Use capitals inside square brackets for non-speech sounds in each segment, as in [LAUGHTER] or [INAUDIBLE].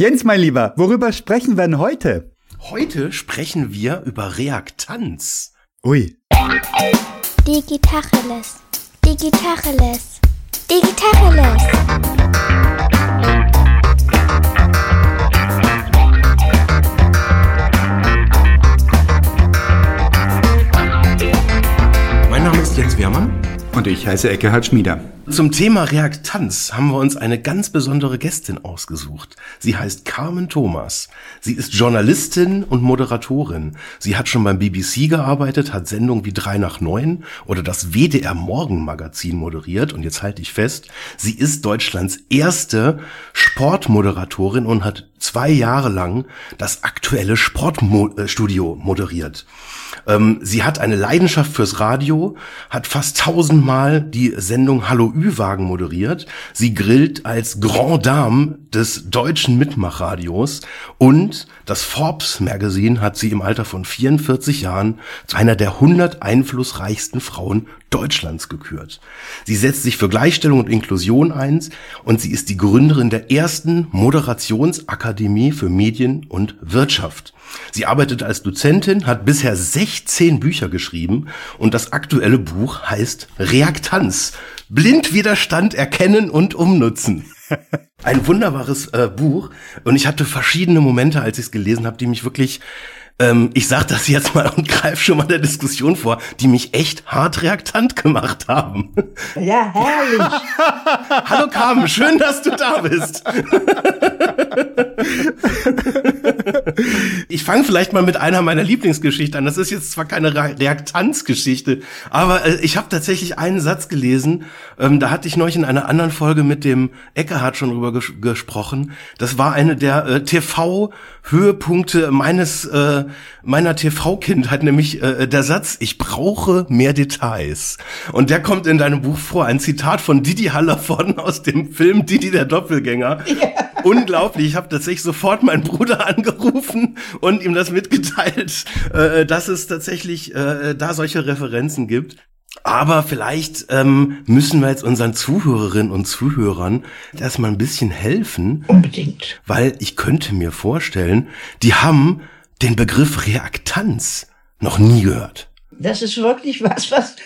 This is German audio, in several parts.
Jens, mein Lieber, worüber sprechen wir denn heute? Heute sprechen wir über Reaktanz. Ui. Digitacheles. Digitacheles. Digitacheles. Mein Name ist Jens Wehrmann. Und ich heiße Eckehard Schmieder. Zum Thema Reaktanz haben wir uns eine ganz besondere Gästin ausgesucht. Sie heißt Carmen Thomas. Sie ist Journalistin und Moderatorin. Sie hat schon beim BBC gearbeitet, hat Sendungen wie 3 nach 9 oder das WDR Morgenmagazin moderiert. Und jetzt halte ich fest, sie ist Deutschlands erste Sportmoderatorin und hat zwei Jahre lang das aktuelle Sportstudio moderiert. Ähm, sie hat eine Leidenschaft fürs Radio, hat fast tausendmal die Sendung Hallo Ü-Wagen moderiert. Sie grillt als Grand Dame des deutschen Mitmachradios und das Forbes Magazine hat sie im Alter von 44 Jahren zu einer der 100 einflussreichsten Frauen Deutschlands gekürt. Sie setzt sich für Gleichstellung und Inklusion ein und sie ist die Gründerin der ersten Moderationsakademie für Medien und Wirtschaft. Sie arbeitet als Dozentin, hat bisher 16 Bücher geschrieben und das aktuelle Buch heißt Reaktanz. Blindwiderstand erkennen und umnutzen. [LAUGHS] Ein wunderbares äh, Buch und ich hatte verschiedene Momente, als ich es gelesen habe, die mich wirklich ähm, ich sag das jetzt mal und greife schon mal der Diskussion vor, die mich echt hart reaktant gemacht haben. Ja, herrlich. [LAUGHS] Hallo Carmen, schön, dass du da bist. [LAUGHS] ich fange vielleicht mal mit einer meiner Lieblingsgeschichten an. Das ist jetzt zwar keine Reaktanzgeschichte, aber äh, ich habe tatsächlich einen Satz gelesen, ähm, da hatte ich neulich in einer anderen Folge mit dem Eckehard schon drüber ges gesprochen. Das war eine der äh, TV-Höhepunkte meines äh, meiner TV-Kindheit, nämlich äh, der Satz, ich brauche mehr Details. Und der kommt in deinem Buch vor, ein Zitat von Didi Hallervorden [LAUGHS] aus dem Film Didi der Doppelgänger. [LAUGHS] Ja. Unglaublich, ich habe tatsächlich sofort meinen Bruder [LAUGHS] angerufen und ihm das mitgeteilt, äh, dass es tatsächlich äh, da solche Referenzen gibt. Aber vielleicht ähm, müssen wir jetzt unseren Zuhörerinnen und Zuhörern erstmal ein bisschen helfen. Unbedingt. Weil ich könnte mir vorstellen, die haben den Begriff Reaktanz noch nie gehört. Das ist wirklich was, was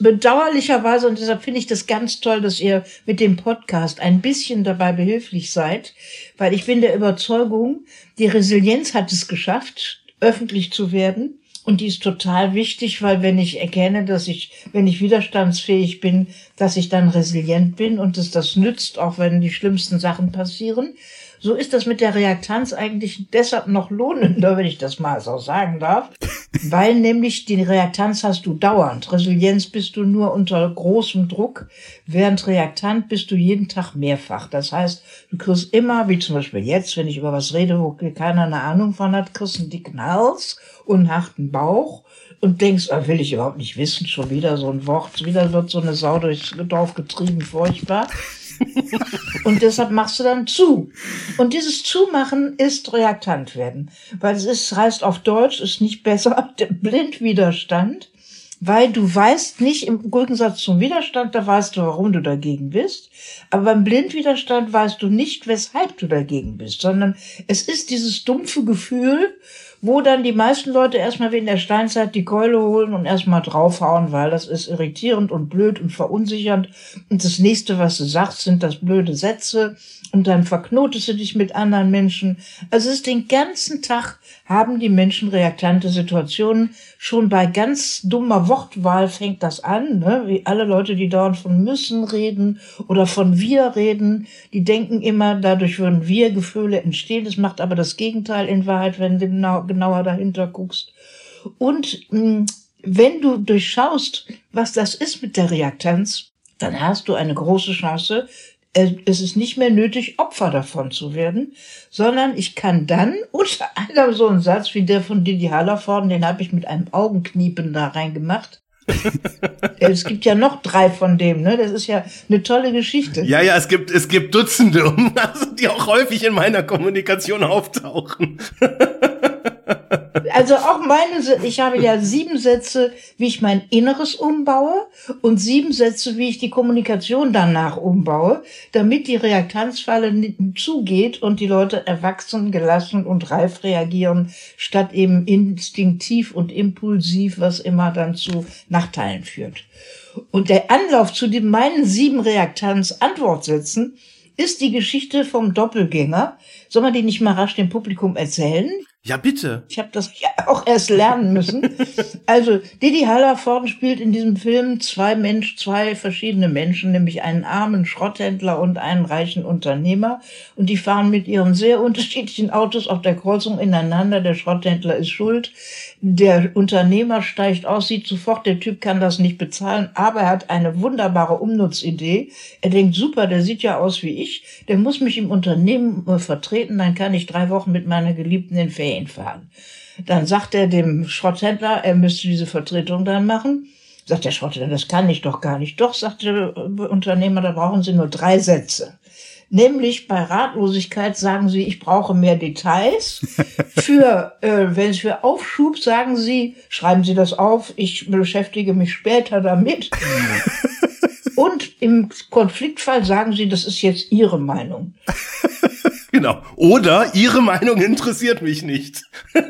bedauerlicherweise, und deshalb finde ich das ganz toll, dass ihr mit dem Podcast ein bisschen dabei behilflich seid, weil ich bin der Überzeugung, die Resilienz hat es geschafft, öffentlich zu werden. Und die ist total wichtig, weil wenn ich erkenne, dass ich, wenn ich widerstandsfähig bin, dass ich dann resilient bin und dass das nützt, auch wenn die schlimmsten Sachen passieren, so ist das mit der Reaktanz eigentlich deshalb noch lohnender, wenn ich das mal so sagen darf, [LAUGHS] weil nämlich die Reaktanz hast du dauernd. Resilienz bist du nur unter großem Druck, während Reaktant bist du jeden Tag mehrfach. Das heißt, du kriegst immer, wie zum Beispiel jetzt, wenn ich über was rede, wo keiner eine Ahnung von hat, kriegst einen dicken Hals und einen harten Bauch und denkst, ah, will ich überhaupt nicht wissen, schon wieder so ein Wort, wieder wird so eine Sau durchs Dorf getrieben, furchtbar. [LAUGHS] Und deshalb machst du dann zu. Und dieses Zumachen ist reaktant werden. Weil es ist, heißt auf Deutsch, ist nicht besser, [LAUGHS] der Blindwiderstand. Weil du weißt nicht, im Gegensatz zum Widerstand, da weißt du, warum du dagegen bist. Aber beim Blindwiderstand weißt du nicht, weshalb du dagegen bist, sondern es ist dieses dumpfe Gefühl, wo dann die meisten Leute erstmal wie in der Steinzeit die Keule holen und erstmal draufhauen, weil das ist irritierend und blöd und verunsichernd. Und das nächste, was du sagst, sind das blöde Sätze und dann verknotest du dich mit anderen Menschen. Also es ist den ganzen Tag haben die Menschen reaktante Situationen. Schon bei ganz dummer Wortwahl fängt das an, ne? wie alle Leute, die dauernd von müssen reden oder von wir reden, die denken immer, dadurch würden wir Gefühle entstehen. Das macht aber das Gegenteil in Wahrheit, wenn du genau, genauer dahinter guckst. Und mh, hm, wenn du durchschaust, was das ist mit der Reaktanz, dann hast du eine große Chance, es ist nicht mehr nötig, Opfer davon zu werden, sondern ich kann dann [LAUGHS] unter anderem so einen Satz wie der von Didi Hallervorden, den habe ich mit einem Augenkniepen da reingemacht. [LAUGHS] es gibt ja noch drei von dem, ne? Das ist ja eine tolle Geschichte. Ja, ja, es gibt, es gibt Dutzende, [LAUGHS] die auch häufig in meiner Kommunikation auftauchen. Also auch meine, ich habe ja sieben Sätze, wie ich mein Inneres umbaue und sieben Sätze, wie ich die Kommunikation danach umbaue, damit die Reaktanzfalle zugeht und die Leute erwachsen, gelassen und reif reagieren, statt eben instinktiv und impulsiv, was immer dann zu Nachteilen führt. Und der Anlauf zu den meinen sieben Reaktanz-Antwortsätzen ist die Geschichte vom Doppelgänger. Soll man die nicht mal rasch dem Publikum erzählen? Ja, bitte. Ich habe das ja auch erst lernen müssen. Also Didi Hallervorden spielt in diesem Film zwei Mensch, zwei verschiedene Menschen, nämlich einen armen Schrotthändler und einen reichen Unternehmer. Und die fahren mit ihren sehr unterschiedlichen Autos auf der Kreuzung ineinander. Der Schrotthändler ist schuld. Der Unternehmer steigt aus, sieht sofort, der Typ kann das nicht bezahlen, aber er hat eine wunderbare Umnutzidee. Er denkt, super, der sieht ja aus wie ich, der muss mich im Unternehmen äh, vertreten, dann kann ich drei Wochen mit meiner Geliebten in Ferien fahren. Dann sagt er dem Schrotthändler, er müsste diese Vertretung dann machen. Sagt der Schrotthändler, das kann ich doch gar nicht. Doch, sagt der Unternehmer, da brauchen Sie nur drei Sätze. Nämlich bei Ratlosigkeit sagen Sie, ich brauche mehr Details. [LAUGHS] Für, äh, wenn es für Aufschub sagen Sie, schreiben Sie das auf, ich beschäftige mich später damit. [LAUGHS] Und im Konfliktfall sagen Sie, das ist jetzt Ihre Meinung. [LAUGHS] Genau. Oder Ihre Meinung interessiert mich nicht. [LAUGHS]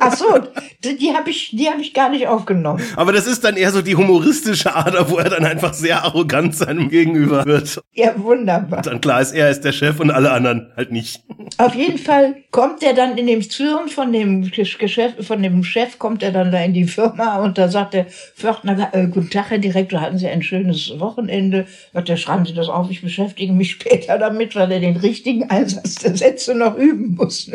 Ach so, die, die habe ich, die habe ich gar nicht aufgenommen. Aber das ist dann eher so die humoristische Ader, wo er dann einfach sehr arrogant seinem Gegenüber wird. Ja, wunderbar. Dann klar ist, er ist der Chef und alle anderen halt nicht. Auf jeden Fall kommt er dann in dem Türen von dem Geschäft, von dem Chef, kommt er dann da in die Firma und da sagt der Pförtner, äh, guten Tag, Herr Direktor, hatten Sie ein schönes Wochenende? Sagt er, schreiben Sie das auf, ich beschäftige mich später damit, weil er den richtigen [LAUGHS] Sätze noch üben muss.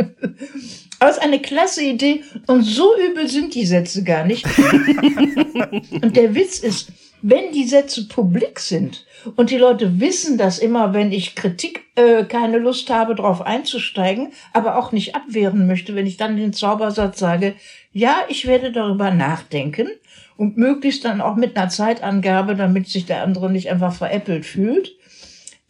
Aber es ist eine klasse Idee und so übel sind die Sätze gar nicht. [LAUGHS] und der Witz ist, wenn die Sätze publik sind und die Leute wissen das immer, wenn ich Kritik äh, keine Lust habe, darauf einzusteigen, aber auch nicht abwehren möchte, wenn ich dann den Zaubersatz sage, ja, ich werde darüber nachdenken und möglichst dann auch mit einer Zeitangabe, damit sich der andere nicht einfach veräppelt fühlt.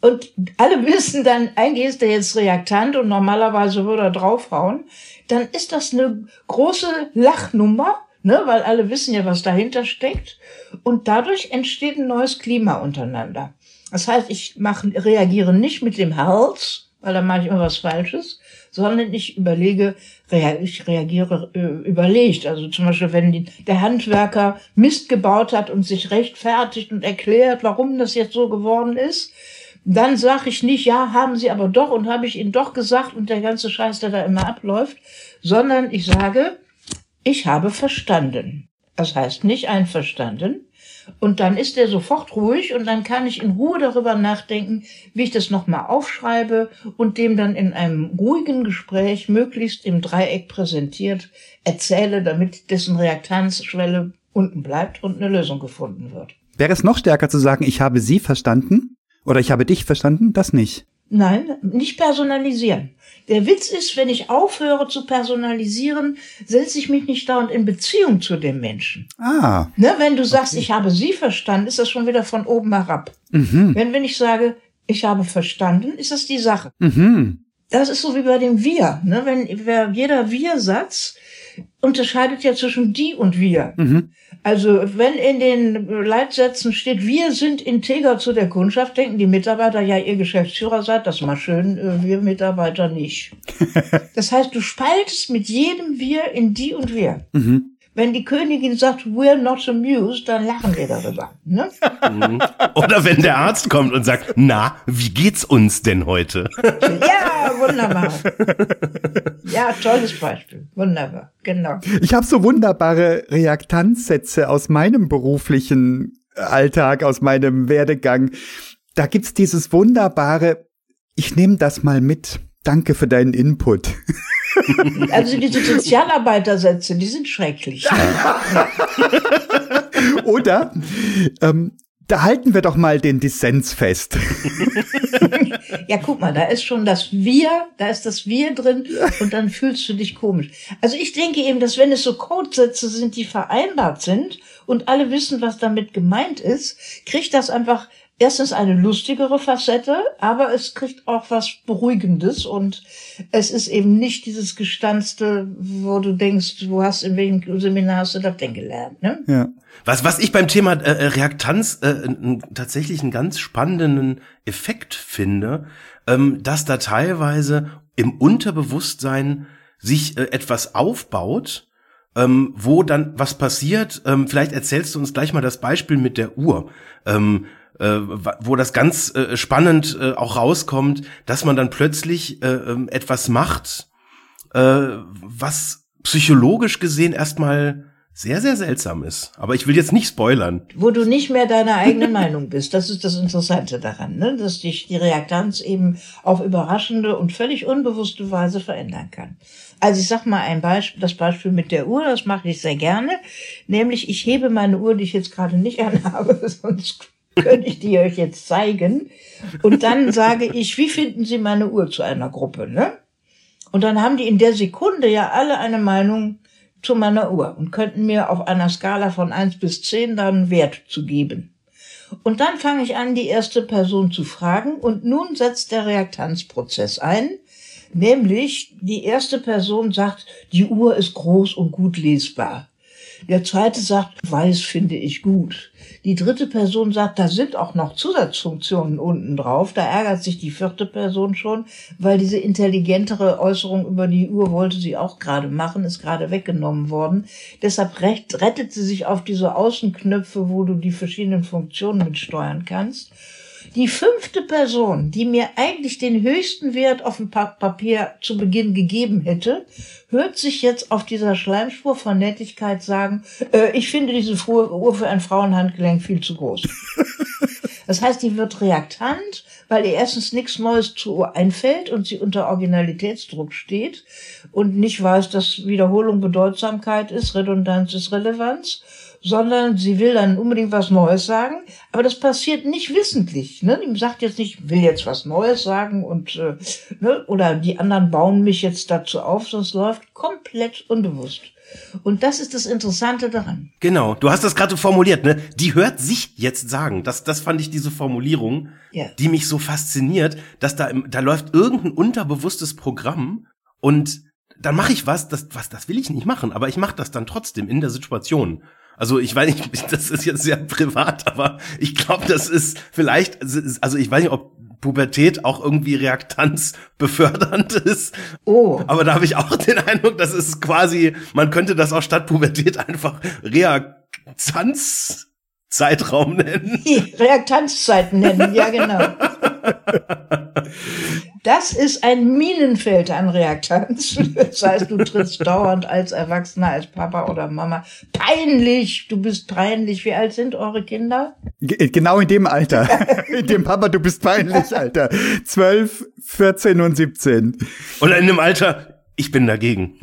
Und alle [LAUGHS] wissen dann, eigentlich ist der jetzt Reaktant und normalerweise würde er draufhauen. Dann ist das eine große Lachnummer, ne, weil alle wissen ja, was dahinter steckt. Und dadurch entsteht ein neues Klima untereinander. Das heißt, ich mache, reagiere nicht mit dem Hals, weil da mache ich immer was Falsches, sondern ich überlege, ich reagiere äh, überlegt. Also zum Beispiel, wenn der Handwerker Mist gebaut hat und sich rechtfertigt und erklärt, warum das jetzt so geworden ist, dann sage ich nicht, ja, haben Sie aber doch und habe ich Ihnen doch gesagt und der ganze Scheiß, der da immer abläuft, sondern ich sage, ich habe verstanden. Das heißt nicht einverstanden. Und dann ist er sofort ruhig und dann kann ich in Ruhe darüber nachdenken, wie ich das nochmal aufschreibe und dem dann in einem ruhigen Gespräch, möglichst im Dreieck präsentiert, erzähle, damit dessen Reaktanzschwelle unten bleibt und eine Lösung gefunden wird. Wäre es noch stärker zu sagen, ich habe Sie verstanden oder ich habe dich verstanden? Das nicht. Nein, nicht personalisieren. Der Witz ist, wenn ich aufhöre zu personalisieren, setze ich mich nicht dauernd in Beziehung zu dem Menschen. Ah. Ne, wenn du sagst, ich habe sie verstanden, ist das schon wieder von oben herab. Mhm. Wenn, wenn ich sage, ich habe verstanden, ist das die Sache. Mhm. Das ist so wie bei dem Wir. Ne? Wenn wer, jeder Wir-Satz unterscheidet ja zwischen die und wir. Mhm. Also wenn in den Leitsätzen steht, wir sind integer zu der Kundschaft, denken die Mitarbeiter, ja, ihr Geschäftsführer seid das mal schön, äh, wir Mitarbeiter nicht. [LAUGHS] das heißt, du spaltest mit jedem wir in die und wir. Mhm. Wenn die Königin sagt, we're not amused, dann lachen wir darüber. Ne? Oder wenn der Arzt kommt und sagt, na, wie geht's uns denn heute? Ja, wunderbar. Ja, tolles Beispiel. Wunderbar, genau. Ich habe so wunderbare Reaktanzsätze aus meinem beruflichen Alltag, aus meinem Werdegang. Da gibt's dieses wunderbare, ich nehme das mal mit. Danke für deinen Input. Also diese Sozialarbeitersätze, die sind schrecklich. [LAUGHS] Oder ähm, da halten wir doch mal den Dissens fest. [LAUGHS] Ja, guck mal, da ist schon das Wir, da ist das Wir drin und dann fühlst du dich komisch. Also ich denke eben, dass wenn es so Codesätze sind, die vereinbart sind und alle wissen, was damit gemeint ist, kriegt das einfach erstens eine lustigere Facette, aber es kriegt auch was Beruhigendes und es ist eben nicht dieses Gestanzte, wo du denkst, wo hast, in welchem Seminar hast du das denn gelernt, ne? Ja. Was, was ich beim Thema äh, Reaktanz äh, n, tatsächlich einen ganz spannenden Effekt finde, ähm, dass da teilweise im Unterbewusstsein sich äh, etwas aufbaut, ähm, wo dann was passiert. Ähm, vielleicht erzählst du uns gleich mal das Beispiel mit der Uhr. Ähm, äh, wo das ganz äh, spannend äh, auch rauskommt, dass man dann plötzlich äh, ähm, etwas macht, äh, was psychologisch gesehen erstmal sehr, sehr seltsam ist. Aber ich will jetzt nicht spoilern. Wo du nicht mehr deine eigene Meinung bist. Das ist das Interessante daran, ne? dass dich die Reaktanz eben auf überraschende und völlig unbewusste Weise verändern kann. Also ich sag mal ein Beispiel, das Beispiel mit der Uhr, das mache ich sehr gerne. Nämlich ich hebe meine Uhr, die ich jetzt gerade nicht anhabe, [LAUGHS] sonst könnte ich die euch jetzt zeigen. Und dann sage ich, wie finden Sie meine Uhr zu einer Gruppe, ne? Und dann haben die in der Sekunde ja alle eine Meinung zu meiner Uhr und könnten mir auf einer Skala von eins bis zehn dann Wert zu geben. Und dann fange ich an, die erste Person zu fragen und nun setzt der Reaktanzprozess ein, nämlich die erste Person sagt, die Uhr ist groß und gut lesbar. Der zweite sagt, weiß finde ich gut. Die dritte Person sagt, da sind auch noch Zusatzfunktionen unten drauf. Da ärgert sich die vierte Person schon, weil diese intelligentere Äußerung über die Uhr wollte sie auch gerade machen, ist gerade weggenommen worden. Deshalb rettet sie sich auf diese Außenknöpfe, wo du die verschiedenen Funktionen mitsteuern kannst. Die fünfte Person, die mir eigentlich den höchsten Wert auf dem Papier zu Beginn gegeben hätte, hört sich jetzt auf dieser Schleimspur von Nettigkeit sagen, äh, ich finde diese Uhr für ein Frauenhandgelenk viel zu groß. [LAUGHS] das heißt, die wird reaktant, weil ihr erstens nichts Neues zu Uhr einfällt und sie unter Originalitätsdruck steht und nicht weiß, dass Wiederholung Bedeutsamkeit ist, Redundanz ist Relevanz sondern sie will dann unbedingt was Neues sagen, aber das passiert nicht wissentlich. Ne? Die sagt jetzt nicht, will jetzt was Neues sagen und äh, ne? oder die anderen bauen mich jetzt dazu auf, sonst läuft komplett unbewusst. Und das ist das Interessante daran. Genau, du hast das gerade formuliert, ne? Die hört sich jetzt sagen. Das, das fand ich diese Formulierung, ja. die mich so fasziniert, dass da, da läuft irgendein unterbewusstes Programm und dann mache ich was, das, was, das will ich nicht machen, aber ich mache das dann trotzdem in der Situation. Also ich weiß nicht, [LAUGHS] das ist jetzt sehr privat, aber ich glaube, das ist vielleicht, also ich weiß nicht, ob Pubertät auch irgendwie Reaktanz befördernd ist. Oh. Aber da habe ich auch [LAUGHS] den Eindruck, das ist quasi, man könnte das auch statt Pubertät einfach Reaktanz Zeitraum nennen. [LAUGHS] Reaktanzzeiten nennen, ja genau. Das ist ein Minenfeld an Reaktanz. Das heißt, du trittst dauernd als Erwachsener, als Papa oder Mama. Peinlich, du bist peinlich. Wie alt sind eure Kinder? G genau in dem Alter. [LAUGHS] in dem Papa, du bist peinlich, Alter. 12, 14 und 17. Oder in dem Alter, ich bin dagegen. [LAUGHS]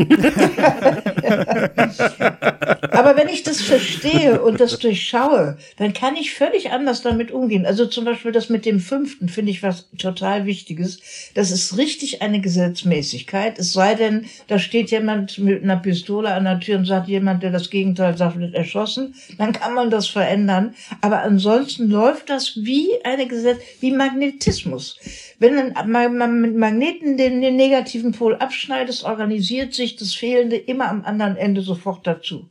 Aber wenn ich das verstehe und das durchschaue, dann kann ich völlig anders damit umgehen. Also zum Beispiel das mit dem fünften finde ich was total Wichtiges. Das ist richtig eine Gesetzmäßigkeit. Es sei denn, da steht jemand mit einer Pistole an der Tür und sagt jemand, der das Gegenteil sagt, wird erschossen. Dann kann man das verändern. Aber ansonsten läuft das wie eine Gesetz, wie Magnetismus. Wenn man mit Magneten den, den negativen Pol abschneidet, organisiert sich das Fehlende immer am anderen Ende sofort dazu.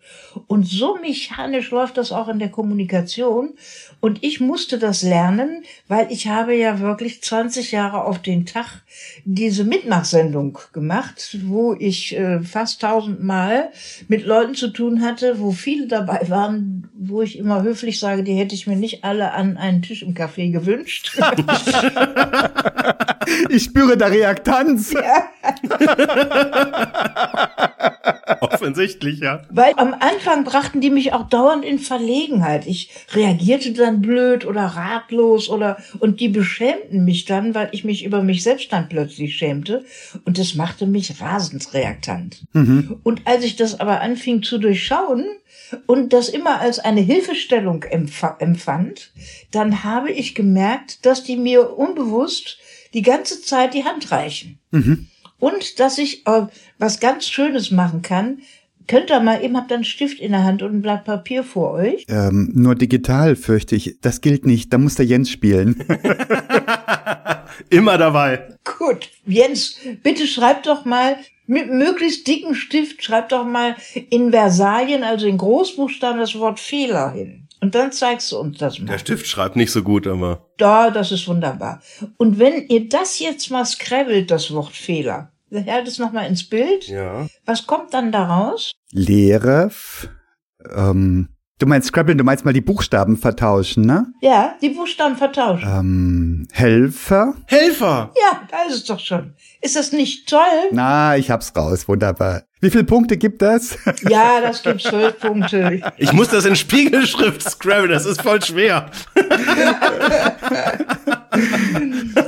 Und so mechanisch läuft das auch in der Kommunikation. Und ich musste das lernen, weil ich habe ja wirklich 20 Jahre auf den Tag diese Mitmachsendung gemacht, wo ich äh, fast tausendmal mit Leuten zu tun hatte, wo viele dabei waren, wo ich immer höflich sage, die hätte ich mir nicht alle an einen Tisch im Café gewünscht. [LAUGHS] ich spüre da Reaktanz. Ja. [LAUGHS] Offensichtlich, ja. Weil am Anfang brachten die mich auch dauernd in Verlegenheit. Ich reagierte dann blöd oder ratlos oder, und die beschämten mich dann, weil ich mich über mich selbst dann plötzlich schämte. Und das machte mich rasend reaktant. Mhm. Und als ich das aber anfing zu durchschauen, und das immer als eine Hilfestellung empf empfand, dann habe ich gemerkt, dass die mir unbewusst die ganze Zeit die Hand reichen. Mhm. Und dass ich äh, was ganz Schönes machen kann, könnt ihr mal eben, habt ihr einen Stift in der Hand und ein Blatt Papier vor euch? Ähm, nur digital, fürchte ich. Das gilt nicht. Da muss der Jens spielen. [LAUGHS] [LAUGHS] Immer dabei. Gut, Jens, bitte schreib doch mal mit möglichst dicken Stift, schreib doch mal in Versalien, also in Großbuchstaben, das Wort Fehler hin. Und dann zeigst du uns das mal. Der Stift schreibt nicht so gut, aber. Da, das ist wunderbar. Und wenn ihr das jetzt mal scrabbelt, das Wort Fehler, hält es nochmal ins Bild. Ja. Was kommt dann daraus? Lehre. f- Ähm, du meinst Scrabble, du meinst mal die Buchstaben vertauschen, ne? Ja, die Buchstaben vertauschen. Ähm, Helfer. Helfer! Ja, da ist es doch schon. Ist das nicht toll? Na, ich hab's raus. Wunderbar. Wie viele Punkte gibt das? [LAUGHS] Ja, das gibt zwölf Punkte. Ich muss das in Spiegelschrift scrabble, das ist voll schwer.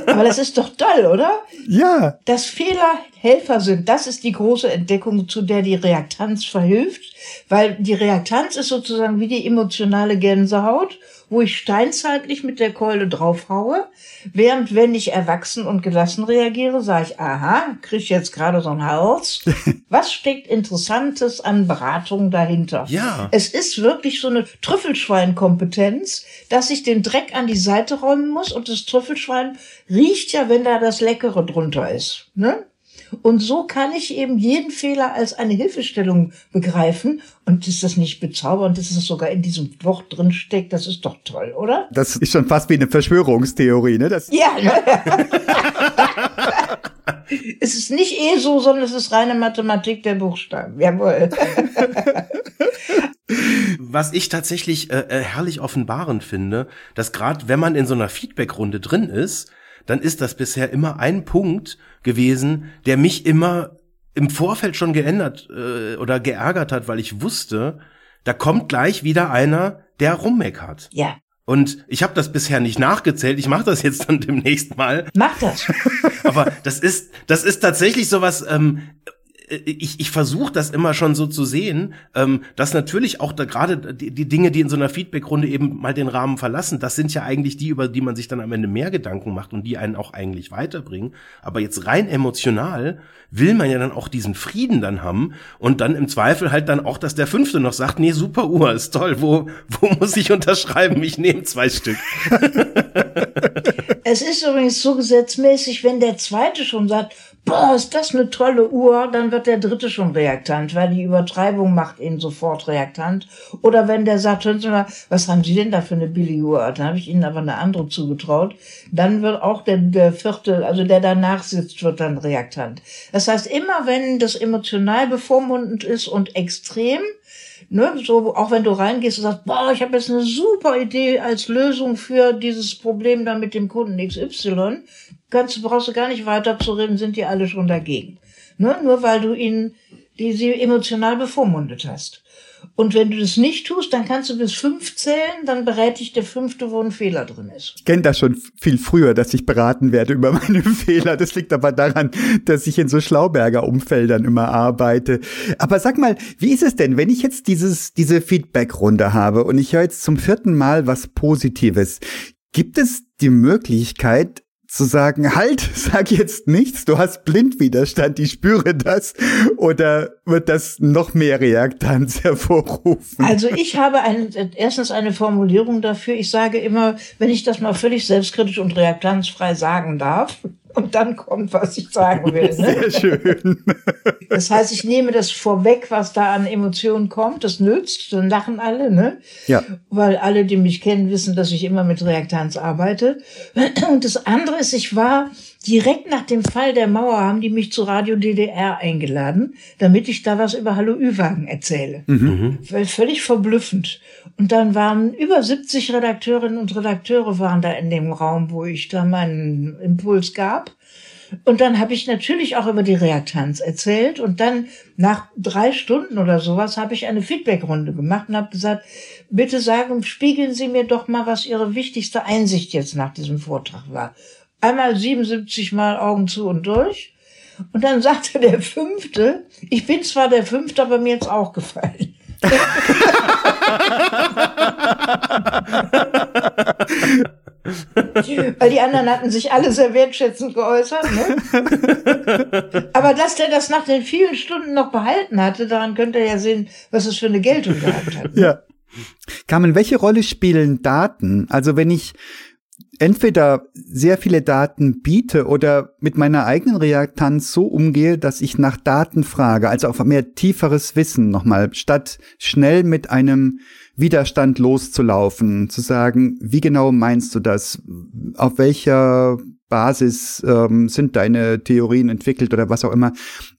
Aber das ist doch toll, oder? ja. Dass Fehler Helfer sind, das ist die große Entdeckung, zu der die Reaktanz verhilft, weil die Reaktanz ist sozusagen wie die emotionale Gänsehaut, wo ich steinzeitlich mit der Keule draufhaue, während wenn ich erwachsen und gelassen reagiere, sage ich, aha, krieg ich jetzt gerade so einen Hals. [LAUGHS] Was steckt Interessantes an Beratung dahinter? Ja. Es ist wirklich so eine Trüffelschweinkompetenz, dass ich den Dreck an die Seite räumen muss und das Trüffelschwein riecht ja, wenn da das Leckere drunter ist. Ne? Und so kann ich eben jeden Fehler als eine Hilfestellung begreifen. Und ist das nicht bezaubernd, dass es sogar in diesem Wort drin steckt? Das ist doch toll, oder? Das ist schon fast wie eine Verschwörungstheorie, ne? Das, Ja. Ne? [LAUGHS] es ist nicht eh so, sondern es ist reine Mathematik der Buchstaben. Jawohl. Was ich tatsächlich äh, äh, herrlich offenbarend finde, dass gerade wenn man in so einer Feedback-Runde drin ist, dann ist das bisher immer ein Punkt gewesen, der mich immer im Vorfeld schon geändert äh, oder geärgert hat, weil ich wusste, da kommt gleich wieder einer, der rummeckert. Ja, Und ich habe das bisher nicht nachgezählt. Ich mache das jetzt dann [LAUGHS] demnächst mal. mach das. [LAUGHS] Aber das ist, das ist tatsächlich sowas. Ähm, ich, ich versuche das immer schon so zu sehen, ähm, dass natürlich auch da gerade die, die Dinge, die in so einer Feedbackrunde eben mal den Rahmen verlassen, das sind ja eigentlich die, über die man sich dann am Ende mehr Gedanken macht und die einen auch eigentlich weiterbringen. Aber jetzt rein emotional will man ja dann auch diesen Frieden dann haben und dann im Zweifel halt dann auch, dass der Fünfte noch sagt, nee, super Uhr, ist toll, wo, wo muss ich unterschreiben? Ich nehme zwei Stück. [LAUGHS] Es ist übrigens so gesetzmäßig, wenn der zweite schon sagt, boah, ist das eine tolle Uhr, dann wird der dritte schon reaktant, weil die Übertreibung macht ihn sofort reaktant. Oder wenn der sagt, hören Sie mal, was haben Sie denn da für eine billige Uhr? Dann habe ich Ihnen aber eine andere zugetraut. Dann wird auch der, der vierte, also der danach sitzt, wird dann reaktant. Das heißt, immer wenn das emotional bevormundend ist und extrem, Ne, so auch wenn du reingehst und sagst, boah, ich habe jetzt eine super Idee als Lösung für dieses Problem da mit dem Kunden XY, kannst brauchst du gar nicht weiter zu reden, sind die alle schon dagegen. Ne, nur weil du ihnen die sie emotional bevormundet hast. Und wenn du das nicht tust, dann kannst du bis fünf zählen, dann berät dich der fünfte, wo ein Fehler drin ist. Ich kenne das schon viel früher, dass ich beraten werde über [LAUGHS] meine Fehler. Das liegt aber daran, dass ich in so Schlauberger Umfeldern immer arbeite. Aber sag mal, wie ist es denn, wenn ich jetzt dieses, diese Feedback-Runde habe und ich höre jetzt zum vierten Mal was Positives? Gibt es die Möglichkeit, zu sagen, halt, [LAUGHS] sag jetzt nichts, du hast Blindwiderstand, ich spüre das, oder wird das noch mehr Reaktanz [LAUGHS] hervorrufen? Also ich habe ein, erstens eine Formulierung dafür. Ich sage immer, wenn ich das mal völlig selbstkritisch und reaktanzfrei sagen darf, und dann kommt, was ich sagen [LAUGHS] will. Ne? Sehr schön. Das heißt, ich nehme das vorweg, was da an Emotionen kommt. Das nützt, dann lachen alle, ne? Ja. Weil alle, die mich kennen, wissen, dass ich immer mit Reaktanz arbeite. Und das andere ist, ich war direkt nach dem Fall der Mauer, haben die mich zu Radio DDR eingeladen, damit ich da was über Hallo Ü-Wagen erzähle. Weil Völlig verblüffend. Und dann waren über 70 Redakteurinnen und Redakteure waren da in dem Raum, wo ich da meinen Impuls gab. Und dann habe ich natürlich auch über die Reaktanz erzählt. Und dann nach drei Stunden oder sowas habe ich eine Feedbackrunde gemacht und habe gesagt, bitte sagen, spiegeln Sie mir doch mal, was Ihre wichtigste Einsicht jetzt nach diesem Vortrag war. Einmal 77 Mal Augen zu und durch. Und dann sagte der Fünfte, ich bin zwar der Fünfte, aber mir jetzt auch gefallen. [LAUGHS] [LAUGHS] [LAUGHS] Weil die anderen hatten sich alle sehr wertschätzend geäußert. Ne? [LAUGHS] Aber dass der das nach den vielen Stunden noch behalten hatte, daran könnt ihr ja sehen, was es für eine Geltung gehabt hat. Ja. Carmen, welche Rolle spielen Daten? Also wenn ich entweder sehr viele Daten biete oder mit meiner eigenen Reaktanz so umgehe, dass ich nach Daten frage, also auf mehr tieferes Wissen nochmal, statt schnell mit einem Widerstand loszulaufen, zu sagen, wie genau meinst du das? Auf welcher Basis ähm, sind deine Theorien entwickelt oder was auch immer.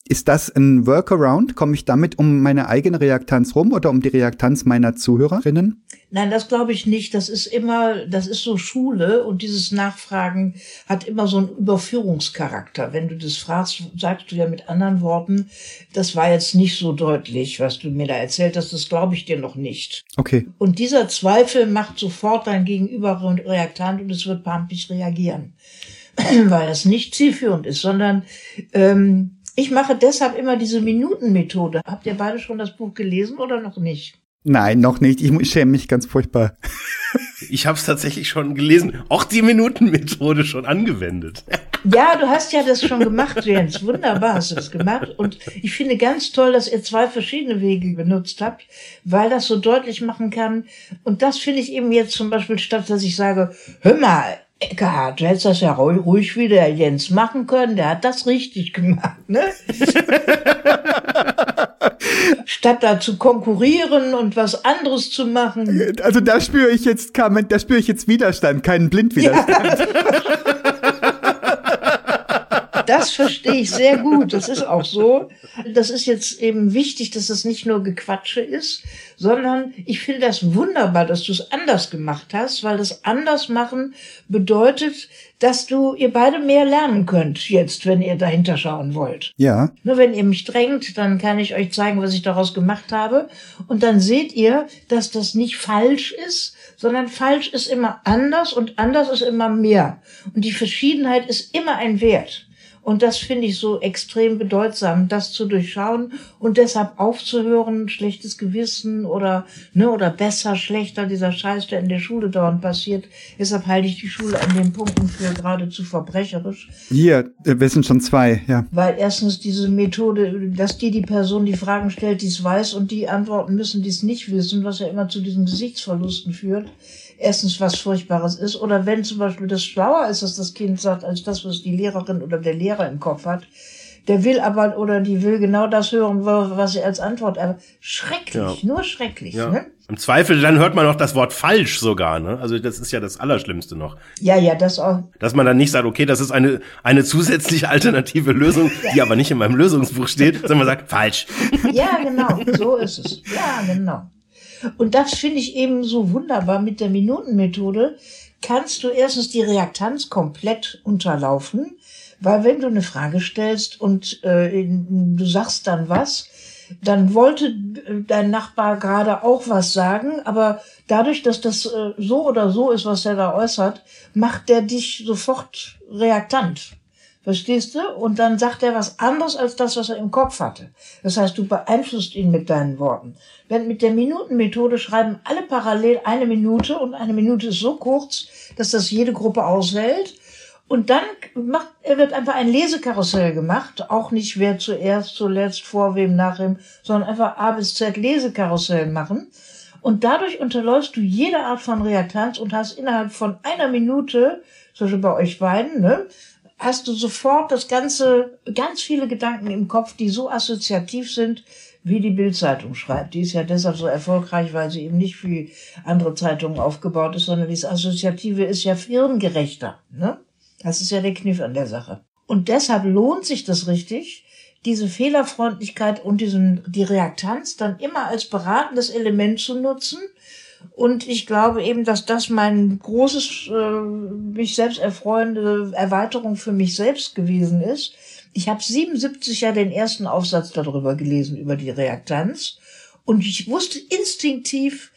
Ist das ein Workaround? Komme ich damit um meine eigene Reaktanz rum oder um die Reaktanz meiner Zuhörerinnen? Nein, das glaube ich nicht. Das ist immer, das ist so Schule und dieses Nachfragen hat immer so einen Überführungscharakter. Wenn du das fragst, sagst du ja mit anderen Worten, das war jetzt nicht so deutlich, was du mir da erzählt hast, das glaube ich dir noch nicht. Okay. Und dieser Zweifel macht sofort dein Gegenüber reaktant und es wird pampig reagieren. [CLEARS THROAT] weil das nicht zielführend ist, sondern ähm, ich mache deshalb immer diese Minutenmethode. Habt ihr beide schon das Buch gelesen oder noch nicht? Nein, noch nicht. Ich schäme mich ganz furchtbar. [LAUGHS] Ich habe es tatsächlich schon gelesen, auch die Minutenmethode schon angewendet. [LAUGHS] Ja, du hast ja das schon gemacht, Jens. Wunderbar hast du das gemacht. Und ich finde ganz toll, dass ihr zwei verschiedene Wege benutzt habt, weil das so deutlich machen kann. Und das finde ich eben jetzt zum Beispiel, statt dass ich sage, hör mal, Eckhard, du hättest das ja ruhig, ruhig wie der Jens machen können, der hat das richtig gemacht, ne? [LAUGHS] Statt da zu konkurrieren und was anderes zu machen. Also da spüre ich jetzt, da spüre ich jetzt Widerstand, keinen Blindwiderstand. Ja. [LAUGHS] das verstehe ich sehr gut. Das ist auch so. Das ist jetzt eben wichtig, dass das nicht nur Gequatsche ist, sondern ich finde das wunderbar, dass du es anders gemacht hast, weil das anders machen bedeutet, dass du ihr beide mehr lernen könnt jetzt, wenn ihr dahinter schauen wollt. Ja. Nur wenn ihr mich drängt, dann kann ich euch zeigen, was ich daraus gemacht habe. Und dann seht ihr, dass das nicht falsch ist, sondern falsch ist immer anders und anders ist immer mehr. Und die Verschiedenheit ist immer ein Wert. Und das finde ich so extrem bedeutsam, das zu durchschauen und deshalb aufzuhören, schlechtes Gewissen oder, ne, oder besser, schlechter, dieser Scheiß, der in der Schule dauernd passiert. Deshalb halte ich die Schule an den Punkten für geradezu verbrecherisch. Hier, äh, wir sind schon zwei, ja. Weil erstens diese Methode, dass die die Person die Fragen stellt, die es weiß und die antworten müssen, die es nicht wissen, was ja immer zu diesen Gesichtsverlusten führt erstens was Furchtbares ist oder wenn zum Beispiel das schlauer ist, dass das Kind sagt, als das, was die Lehrerin oder der Lehrer im Kopf hat. Der will aber oder die will genau das hören, was er als Antwort. Aber schrecklich, ja. nur schrecklich. Ja. Ne? Im Zweifel, dann hört man noch das Wort falsch sogar, ne? Also das ist ja das Allerschlimmste noch. Ja, ja, das auch. Dass man dann nicht sagt, okay, das ist eine, eine zusätzliche alternative Lösung, ja. die aber nicht in meinem Lösungsbuch steht, sondern man sagt, falsch. Ja, genau, so ist es. Ja, genau. Und das finde ich eben so wunderbar mit der Minutenmethode. Kannst du erstens die Reaktanz komplett unterlaufen, weil wenn du eine Frage stellst und äh, du sagst dann was, dann wollte dein Nachbar gerade auch was sagen, aber dadurch, dass das äh, so oder so ist, was er da äußert, macht der dich sofort reaktant. Verstehst du? Und dann sagt er was anderes als das, was er im Kopf hatte. Das heißt, du beeinflusst ihn mit deinen Worten. Wenn mit der Minutenmethode schreiben alle parallel eine Minute und eine Minute ist so kurz, dass das jede Gruppe auswählt. Und dann macht, wird einfach ein Lesekarussell gemacht. Auch nicht wer zuerst, zuletzt, vor wem, nach wem, sondern einfach A bis Z Lesekarussell machen. Und dadurch unterläufst du jede Art von Reaktanz und hast innerhalb von einer Minute, zum Beispiel bei euch beiden, ne, hast du sofort das ganze, ganz viele Gedanken im Kopf, die so assoziativ sind, wie die Bildzeitung schreibt. Die ist ja deshalb so erfolgreich, weil sie eben nicht wie andere Zeitungen aufgebaut ist, sondern dieses Assoziative ist ja firmengerechter. Ne? Das ist ja der Kniff an der Sache. Und deshalb lohnt sich das richtig, diese Fehlerfreundlichkeit und diesen, die Reaktanz dann immer als beratendes Element zu nutzen, und ich glaube eben, dass das mein großes, äh, mich selbst erfreuende Erweiterung für mich selbst gewesen ist. Ich habe 77 ja den ersten Aufsatz darüber gelesen, über die Reaktanz. Und ich wusste instinktiv,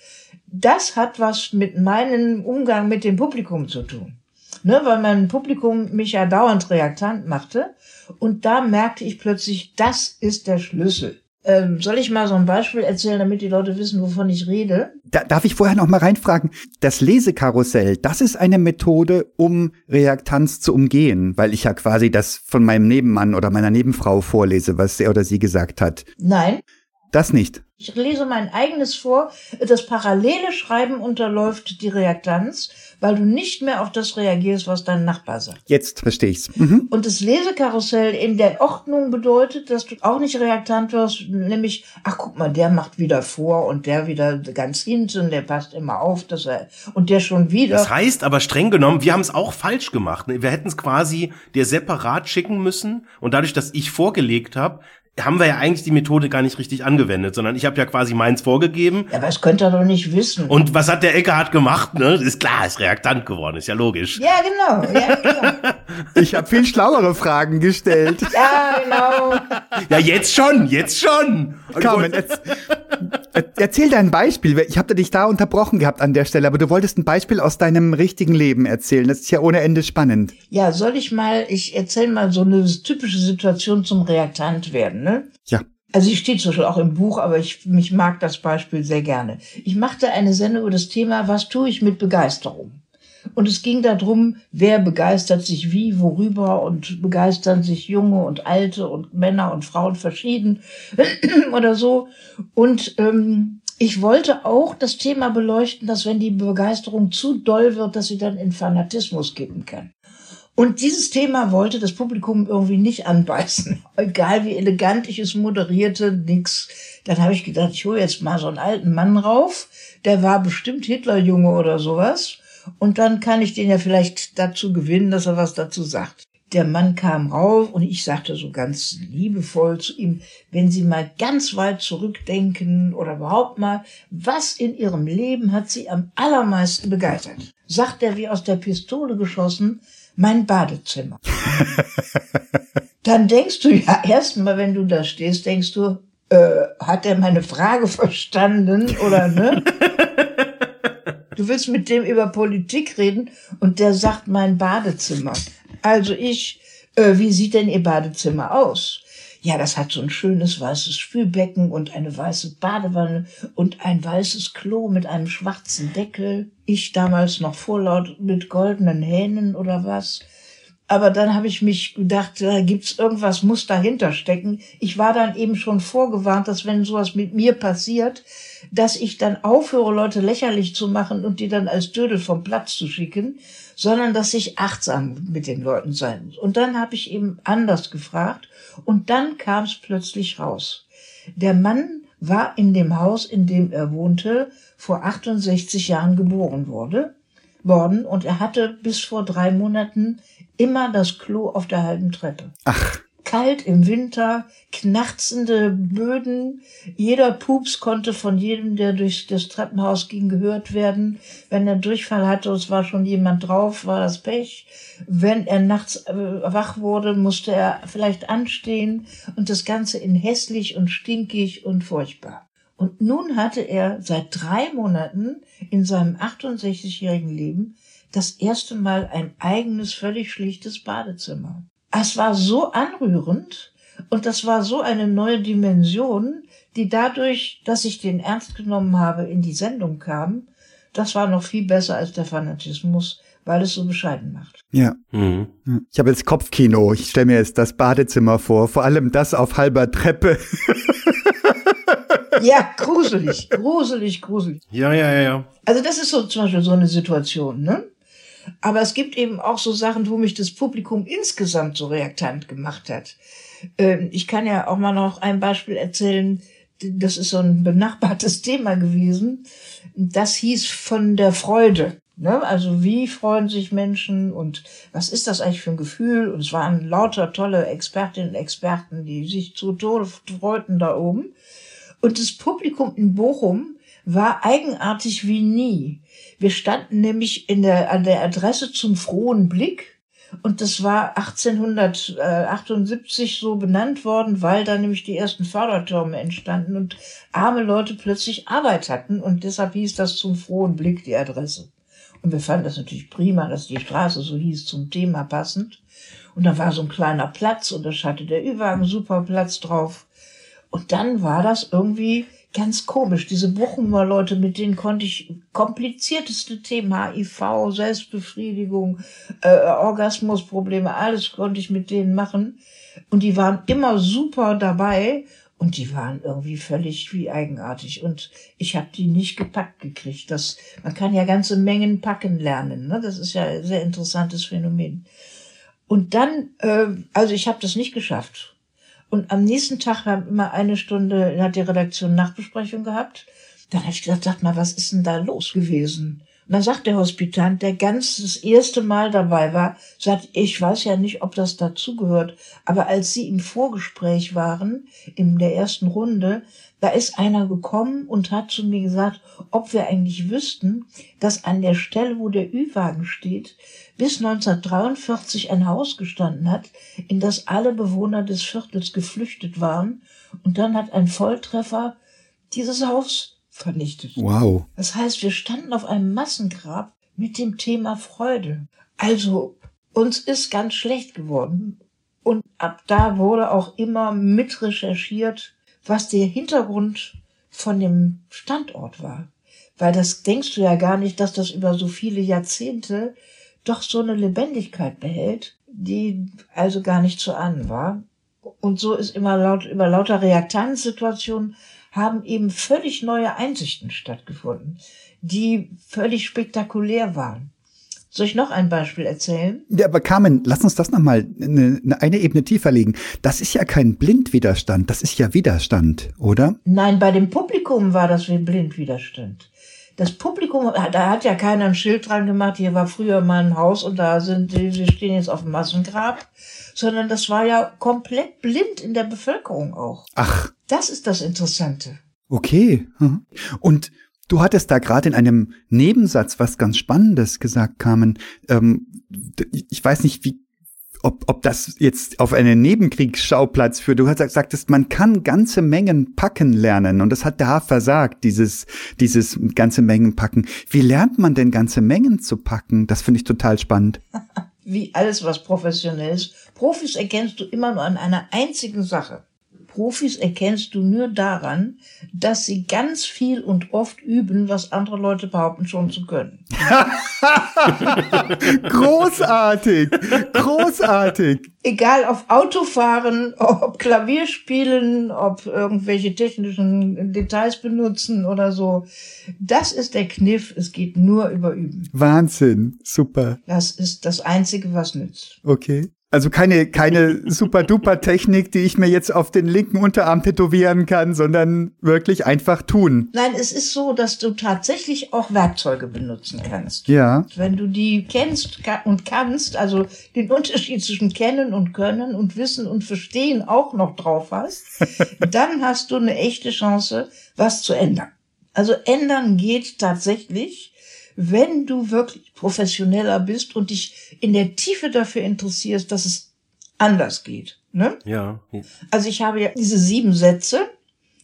das hat was mit meinem Umgang mit dem Publikum zu tun. Ne, weil mein Publikum mich ja dauernd reaktant machte. Und da merkte ich plötzlich, das ist der Schlüssel. Ähm, soll ich mal so ein Beispiel erzählen, damit die Leute wissen, wovon ich rede? Da, darf ich vorher noch mal reinfragen? Das Lesekarussell, das ist eine Methode, um Reaktanz zu umgehen, weil ich ja quasi das von meinem Nebenmann oder meiner Nebenfrau vorlese, was er oder sie gesagt hat. Nein, Das nicht. Ich lese mein eigenes vor. Das parallele Schreiben unterläuft die Reaktanz, weil du nicht mehr auf das reagierst, was dein Nachbar sagt. Jetzt verstehe ich's. Mhm. Und das Lesekarussell in der Ordnung bedeutet, dass du auch nicht reaktant wirst, nämlich, ach guck mal, der macht wieder vor und der wieder ganz hinten, der passt immer auf, dass er, und der schon wieder. Das heißt aber streng genommen, wir haben es auch falsch gemacht. Wir hätten es quasi dir separat schicken müssen und dadurch, dass ich vorgelegt habe, haben wir ja eigentlich die Methode gar nicht richtig angewendet, sondern ich habe ja quasi meins vorgegeben. ja, aber das könnt ihr doch nicht wissen. Und was hat der Eckhardt gemacht? Ne? Ist klar, ist reaktant geworden, ist ja logisch. ja, genau, ja, klar. [LAUGHS] Ich habe viel schlauere Fragen gestellt. Ja, genau. Ja, jetzt schon, jetzt schon. Carmen, er- erzähl dein Beispiel. Ich habe dich da unterbrochen gehabt an der Stelle, aber du wolltest ein Beispiel aus deinem richtigen Leben erzählen. Das ist ja ohne Ende spannend. Ja, soll ich mal, ich erzähle mal so eine typische Situation zum Reaktant werden, ne? Ja. Also ich stehe zum Beispiel auch im Buch, aber ich mich mag das Beispiel sehr gerne. Ich machte eine Sendung über das Thema, was tue ich mit Begeisterung? Und es ging darum, wer begeistert sich wie, worüber und begeistern sich Junge und Alte und Männer und Frauen verschieden [CLEARS THROAT] oder so. Und ähm, ich wollte auch das Thema beleuchten, dass wenn die Begeisterung zu doll wird, dass sie dann in Fanatismus kippen kann. Und dieses Thema wollte das Publikum irgendwie nicht anbeißen. [LAUGHS] Egal wie elegant ich es moderierte, nix. Dann habe ich gedacht, ich hole jetzt mal so einen alten Mann rauf. Der war bestimmt Hitlerjunge oder sowas. Und dann kann ich den ja vielleicht dazu gewinnen, dass er was dazu sagt. Der Mann kam rauf und ich sagte so ganz liebevoll zu ihm, wenn Sie mal ganz weit zurückdenken oder überhaupt mal, was in Ihrem Leben hat Sie am allermeisten begeistert? Sagt er wie aus der Pistole geschossen, mein Badezimmer. [LAUGHS] Dann denkst du ja erstmal, wenn du da stehst, denkst du, äh, hat er meine Frage verstanden oder ne? [LAUGHS] Du willst mit dem über Politik reden und der sagt mein Badezimmer. Also ich, äh, wie sieht denn Ihr Badezimmer aus? Ja, das hat so ein schönes weißes Spülbecken und eine weiße Badewanne und ein weißes Klo mit einem schwarzen Deckel. Ich damals noch vorlaut mit goldenen Hähnen oder was. Aber dann habe ich mich gedacht, da gibt's irgendwas, muss dahinter stecken. Ich war dann eben schon vorgewarnt, dass wenn sowas mit mir passiert, dass ich dann aufhöre, Leute lächerlich zu machen und die dann als Dödel vom Platz zu schicken, sondern dass ich achtsam mit den Leuten sein muss. Und dann habe ich eben anders gefragt und dann kam es plötzlich raus. Der Mann war in dem Haus, in dem er wohnte, vor 68 Jahren geboren wurde, worden und er hatte bis vor drei Monaten immer das Klo auf der halben Treppe. Ach, Kalt im Winter, knarzende Böden. Jeder Pups konnte von jedem, der durch das Treppenhaus ging, gehört werden. Wenn er Durchfall hatte, es war schon jemand drauf, war das Pech. Wenn er nachts äh, wach wurde, musste er vielleicht anstehen und das Ganze in hässlich und stinkig und furchtbar. Und nun hatte er seit drei Monaten in seinem 68-jährigen Leben das erste Mal ein eigenes, völlig schlichtes Badezimmer. Es war so anrührend und das war so eine neue Dimension, die dadurch, dass ich den ernst genommen habe, in die Sendung kam. Das war noch viel besser als der Fanatismus, weil es so bescheiden macht. ja. Mhm. Ich habe jetzt Kopfkino. Ich stelle mir jetzt das Badezimmer vor. Vor allem das auf halber Treppe. Ja, gruselig, gruselig, gruselig. Ja, ja, ja, ja. Also das ist so zum Beispiel so eine Situation, ne? Aber es gibt eben auch so Sachen, wo mich das Publikum insgesamt so reaktant gemacht hat. Ähm, ich kann ja auch mal noch ein Beispiel erzählen. Das ist so ein benachbartes [LAUGHS] Thema gewesen. Das hieß von der Freude. Ne? Also wie freuen sich Menschen und was ist das eigentlich für ein Gefühl? Und es waren lauter tolle Expertinnen und Experten, die sich zu Tode freuten da oben. Und das Publikum in Bochum war eigenartig wie nie. Wir standen nämlich in der, an der Adresse zum frohen Blick. Und das war 1878 so benannt worden, weil da nämlich die ersten Fördertürme entstanden und arme Leute plötzlich Arbeit hatten. Und deshalb hieß das zum frohen Blick die Adresse. Und wir fanden das natürlich prima, dass die Straße so hieß, zum Thema passend. Und da war so ein kleiner Platz und da hatte der Ü-Wagen super Platz drauf. Und dann war das irgendwie ganz komisch. Diese Bochumer Leute, mit denen konnte ich komplizierteste Themen, HIV, Selbstbefriedigung, äh, Orgasmusprobleme, alles konnte ich mit denen machen. Und die waren immer super dabei und die waren irgendwie völlig wie eigenartig. Und ich habe die nicht gepackt gekriegt. Das, man kann ja ganze Mengen packen lernen. Ne? Das ist ja ein sehr interessantes Phänomen. Und dann, äh, also ich habe das nicht geschafft. Und am nächsten Tag haben immer eine Stunde, hat die Redaktion Nachbesprechung gehabt. Dann habe ich gesagt, sag mal, was ist denn da los gewesen? Und dann sagt der Hospitant, der ganz das erste Mal dabei war, sagt, ich weiß ja nicht, ob das dazugehört, aber als Sie im Vorgespräch waren, in der ersten Runde, da ist einer gekommen und hat zu mir gesagt, ob wir eigentlich wüssten, dass an der Stelle, wo der Ü-Wagen steht, bis 1943 ein Haus gestanden hat, in das alle Bewohner des Viertels geflüchtet waren, und dann hat ein Volltreffer dieses Haus vernichtet. Wow. Das heißt, wir standen auf einem Massengrab mit dem Thema Freude. Also, uns ist ganz schlecht geworden. Und ab da wurde auch immer mit recherchiert, was der Hintergrund von dem Standort war. Weil das denkst du ja gar nicht, dass das über so viele Jahrzehnte doch so eine Lebendigkeit behält, die also gar nicht zu ahnen war. Und so ist immer laut, über lauter Reaktanzsituationen haben eben völlig neue Einsichten stattgefunden, die völlig spektakulär waren. Soll ich noch ein Beispiel erzählen? Ja, aber Carmen, lass uns das nochmal eine, eine Ebene tiefer legen. Das ist ja kein Blindwiderstand, das ist ja Widerstand, oder? Nein, bei dem Publikum war das wie Blindwiderstand. Das Publikum, da hat ja keiner ein Schild dran gemacht, hier war früher mal ein Haus und da sind, sie stehen jetzt auf dem Massengrab, sondern das war ja komplett blind in der Bevölkerung auch. Ach. Das ist das Interessante. Okay. Mhm. Und du hattest da gerade in einem Nebensatz was ganz Spannendes gesagt, Carmen. Ähm, ich weiß nicht, wie ob, ob das jetzt auf einen Nebenkriegsschauplatz führt. Du hast sagtest, man kann ganze Mengen packen lernen und das hat da versagt, dieses, dieses ganze Mengen packen. Wie lernt man denn ganze Mengen zu packen? Das finde ich total spannend. [LAUGHS] Wie alles, was professionell ist. Profis erkennst du immer nur an einer einzigen Sache. Profis erkennst du nur daran, dass sie ganz viel und oft üben, was andere Leute behaupten schon zu können. [LAUGHS] großartig, großartig. Egal ob Autofahren, ob Klavier spielen, ob irgendwelche technischen Details benutzen oder so. Das ist der Kniff. Es geht nur über Üben. Wahnsinn, super. Das ist das Einzige, was nützt. Okay. Also keine, keine super duper Technik, die ich mir jetzt auf den linken Unterarm tätowieren kann, sondern wirklich einfach tun. Nein, es ist so, dass du tatsächlich auch Werkzeuge benutzen kannst. Ja. Wenn du die kennst und kannst, also den Unterschied zwischen kennen und können und wissen und verstehen auch noch drauf hast, [LAUGHS] dann hast du eine echte Chance, was zu ändern. Also ändern geht tatsächlich wenn du wirklich professioneller bist und dich in der Tiefe dafür interessierst, dass es anders geht. Ne? Ja. Also ich habe ja diese sieben Sätze,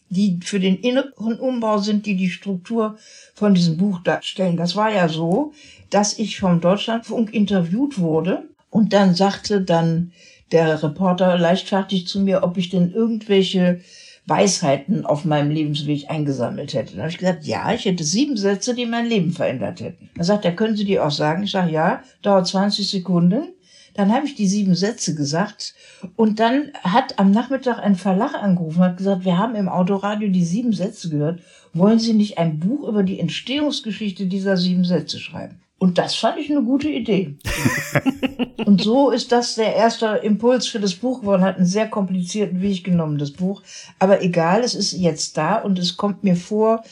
die für den inneren Umbau sind, die die Struktur von diesem Buch darstellen. Das war ja so, dass ich vom Deutschlandfunk interviewt wurde und dann sagte dann der Reporter leichtfertig zu mir, ob ich denn irgendwelche Weisheiten auf meinem Lebensweg eingesammelt hätte. Dann habe ich gesagt, ja, ich hätte sieben Sätze, die mein Leben verändert hätten. Dann sagt er, können Sie die auch sagen? Ich sage, ja, dauert 20 Sekunden. Dann habe ich die sieben Sätze gesagt und dann hat am Nachmittag ein Verlag angerufen und hat gesagt, wir haben im Autoradio die sieben Sätze gehört. Wollen Sie nicht ein Buch über die Entstehungsgeschichte dieser sieben Sätze schreiben? Und das fand ich eine gute Idee. [LAUGHS] und so ist das der erste Impuls für das Buch geworden. Hat einen sehr komplizierten Weg genommen, das Buch. Aber egal, es ist jetzt da und es kommt mir vor,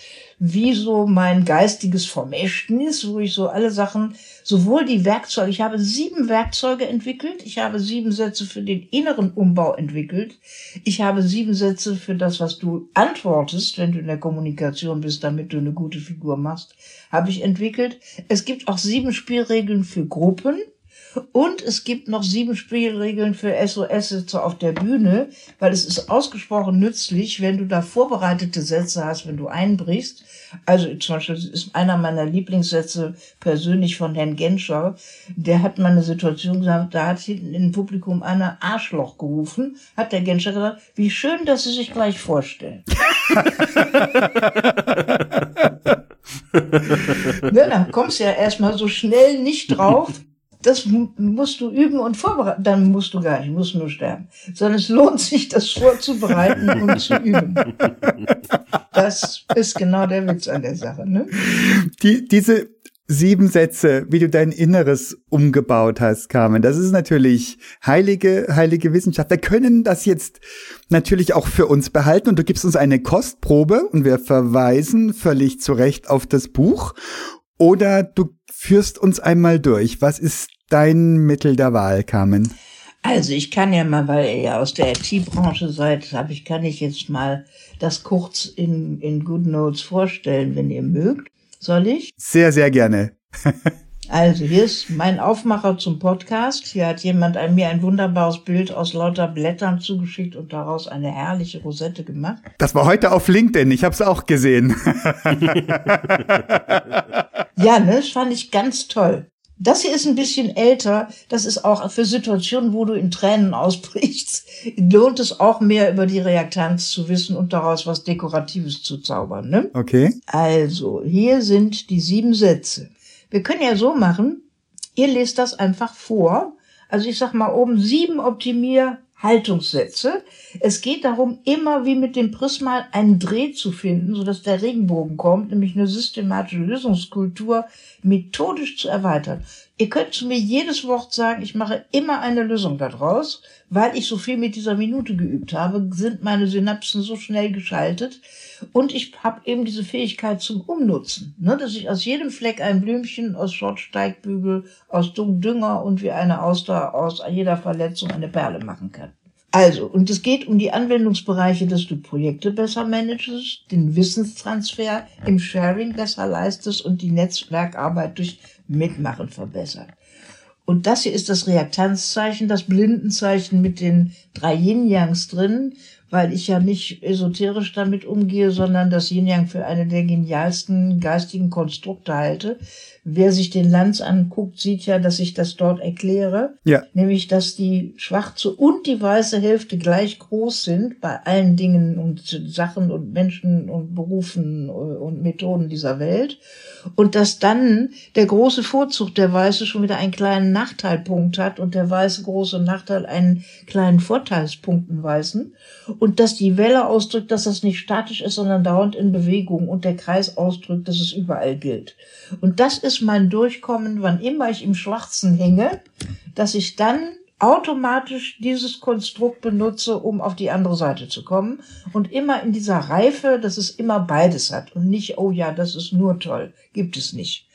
wie so mein geistiges Vermächtnis, wo ich so alle Sachen, sowohl die Werkzeuge, ich habe sieben Werkzeuge entwickelt, ich habe sieben Sätze für den inneren Umbau entwickelt, ich habe sieben Sätze für das, was du antwortest, wenn du in der Kommunikation bist, damit du eine gute Figur machst, habe ich entwickelt. Es gibt auch sieben Spielregeln für Gruppen Und es gibt noch sieben Spielregeln für SOS auf der Bühne, weil es ist ausgesprochen nützlich, wenn du da vorbereitete Sätze hast, wenn du einbrichst. Also zum Beispiel ist einer meiner Lieblingssätze persönlich von Herrn Genscher. Der hat mal eine Situation gesagt, da hat hinten im Publikum einer Arschloch gerufen, hat der Genscher gesagt, wie schön, dass Sie sich gleich vorstellen. [LAUGHS] ne, dann kommst du ja erstmal so schnell nicht drauf. Das musst du üben und vorbereiten. Dann musst du gar nicht, musst nur sterben. Sondern es lohnt sich, das vorzubereiten und zu üben. Das ist genau der Witz an der Sache. Ne? Die, diese sieben Sätze, wie du dein Inneres umgebaut hast, Carmen. Das ist natürlich heilige, heilige Wissenschaft. Wir können das jetzt natürlich auch für uns behalten und du gibst uns eine Kostprobe und wir verweisen völlig zu Recht auf das Buch. Oder du führst uns einmal durch. Was ist dein Mittel der Wahl, Carmen? Also ich kann ja mal, weil ihr ja aus der IT-Branche seid, habe ich, kann ich jetzt mal das kurz in, in Good Notes vorstellen, wenn ihr mögt. Soll ich? Sehr, sehr gerne. [LAUGHS] also hier ist mein Aufmacher zum Podcast. Hier hat jemand ein, mir ein wunderbares Bild aus lauter Blättern zugeschickt und daraus eine herrliche Rosette gemacht. Das war heute auf LinkedIn. Ich habe es auch gesehen. [LAUGHS] ja, ne, das fand ich ganz toll. Das hier ist ein bisschen älter. Das ist auch für Situationen, wo du in Tränen [LAUGHS] ausbrichst, lohnt es auch mehr über die Reaktanz zu wissen und daraus was Dekoratives zu zaubern. Ne? Okay. Also, hier sind die sieben Sätze. Wir können ja so machen, ihr lest das einfach vor. Also ich sag mal oben sieben Optimier Haltungssätze. Es geht darum, immer wie mit dem Prisma einen Dreh zu finden, sodass der Regenbogen kommt, nämlich eine systematische Lösungskultur methodisch zu erweitern. Ihr könnt zu mir jedes Wort sagen, ich mache immer eine Lösung daraus, weil ich so viel mit dieser Minute geübt habe, sind meine Synapsen so schnell geschaltet und ich habe eben diese Fähigkeit zum Umnutzen, ne, dass ich aus jedem Fleck ein Blümchen, aus Schrottsteigbügel, aus Dünger und wie eine Auster aus jeder Verletzung eine Perle machen kann. Also, und es geht um die Anwendungsbereiche, dass du Projekte besser managest, den Wissenstransfer im Sharing besser leistest und die Netzwerkarbeit durch Mitmachen verbessert. Und das hier ist das Reaktanzzeichen, das Blindenzeichen mit den drei Yin-Yangs drin, weil ich ja nicht esoterisch damit umgehe, sondern das Yin-Yang für eine der genialsten geistigen Konstrukte halte. Wer sich den Lanz anguckt, sieht ja, dass ich das dort erkläre. Ja. Nämlich, dass die schwarze und die weiße Hälfte gleich groß sind bei allen Dingen und Sachen und Menschen und Berufen und Methoden dieser Welt. Und dass dann der große Vorzug der Weiße schon wieder einen kleinen Nachteilpunkt hat und der weiße große Nachteil einen kleinen Vorteilspunkten Weißen und dass die Welle ausdrückt, dass das nicht statisch ist, sondern dauernd in Bewegung und der Kreis ausdrückt, dass es überall gilt. Und das ist mein Durchkommen, wann immer ich im Schwarzen hänge, dass ich dann automatisch dieses Konstrukt benutze, um auf die andere Seite zu kommen und immer in dieser Reife, dass es immer beides hat und nicht, oh ja, das ist nur toll, gibt es nicht.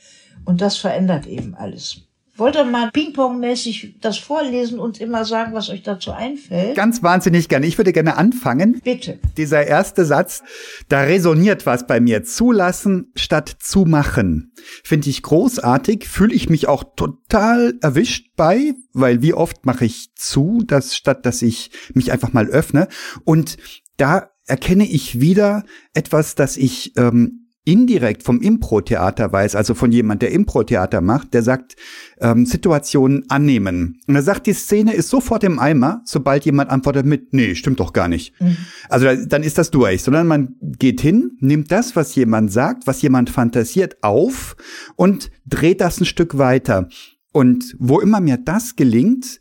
Und das verändert eben alles. Wollt ihr mal Ping-Pong-mäßig das vorlesen und immer sagen, was euch dazu einfällt? Ganz wahnsinnig gerne. Ich würde gerne anfangen. Bitte. Dieser erste Satz, da resoniert was bei mir. Zulassen statt zu machen. Finde ich großartig, fühle ich mich auch total erwischt bei, weil wie oft mache ich zu, dass statt dass ich mich einfach mal öffne. Und da erkenne ich wieder etwas, das ich ähm, indirekt vom Impro-Theater weiß, also von jemand, der Impro-Theater macht, der sagt, ähm, Situationen annehmen. Und er sagt, die Szene ist sofort im Eimer, sobald jemand antwortet mit, nee, stimmt doch gar nicht. Mhm. Also dann ist das durch, sondern man geht hin, nimmt das, was jemand sagt, was jemand fantasiert, auf und dreht das ein Stück weiter. Und wo immer mir das gelingt,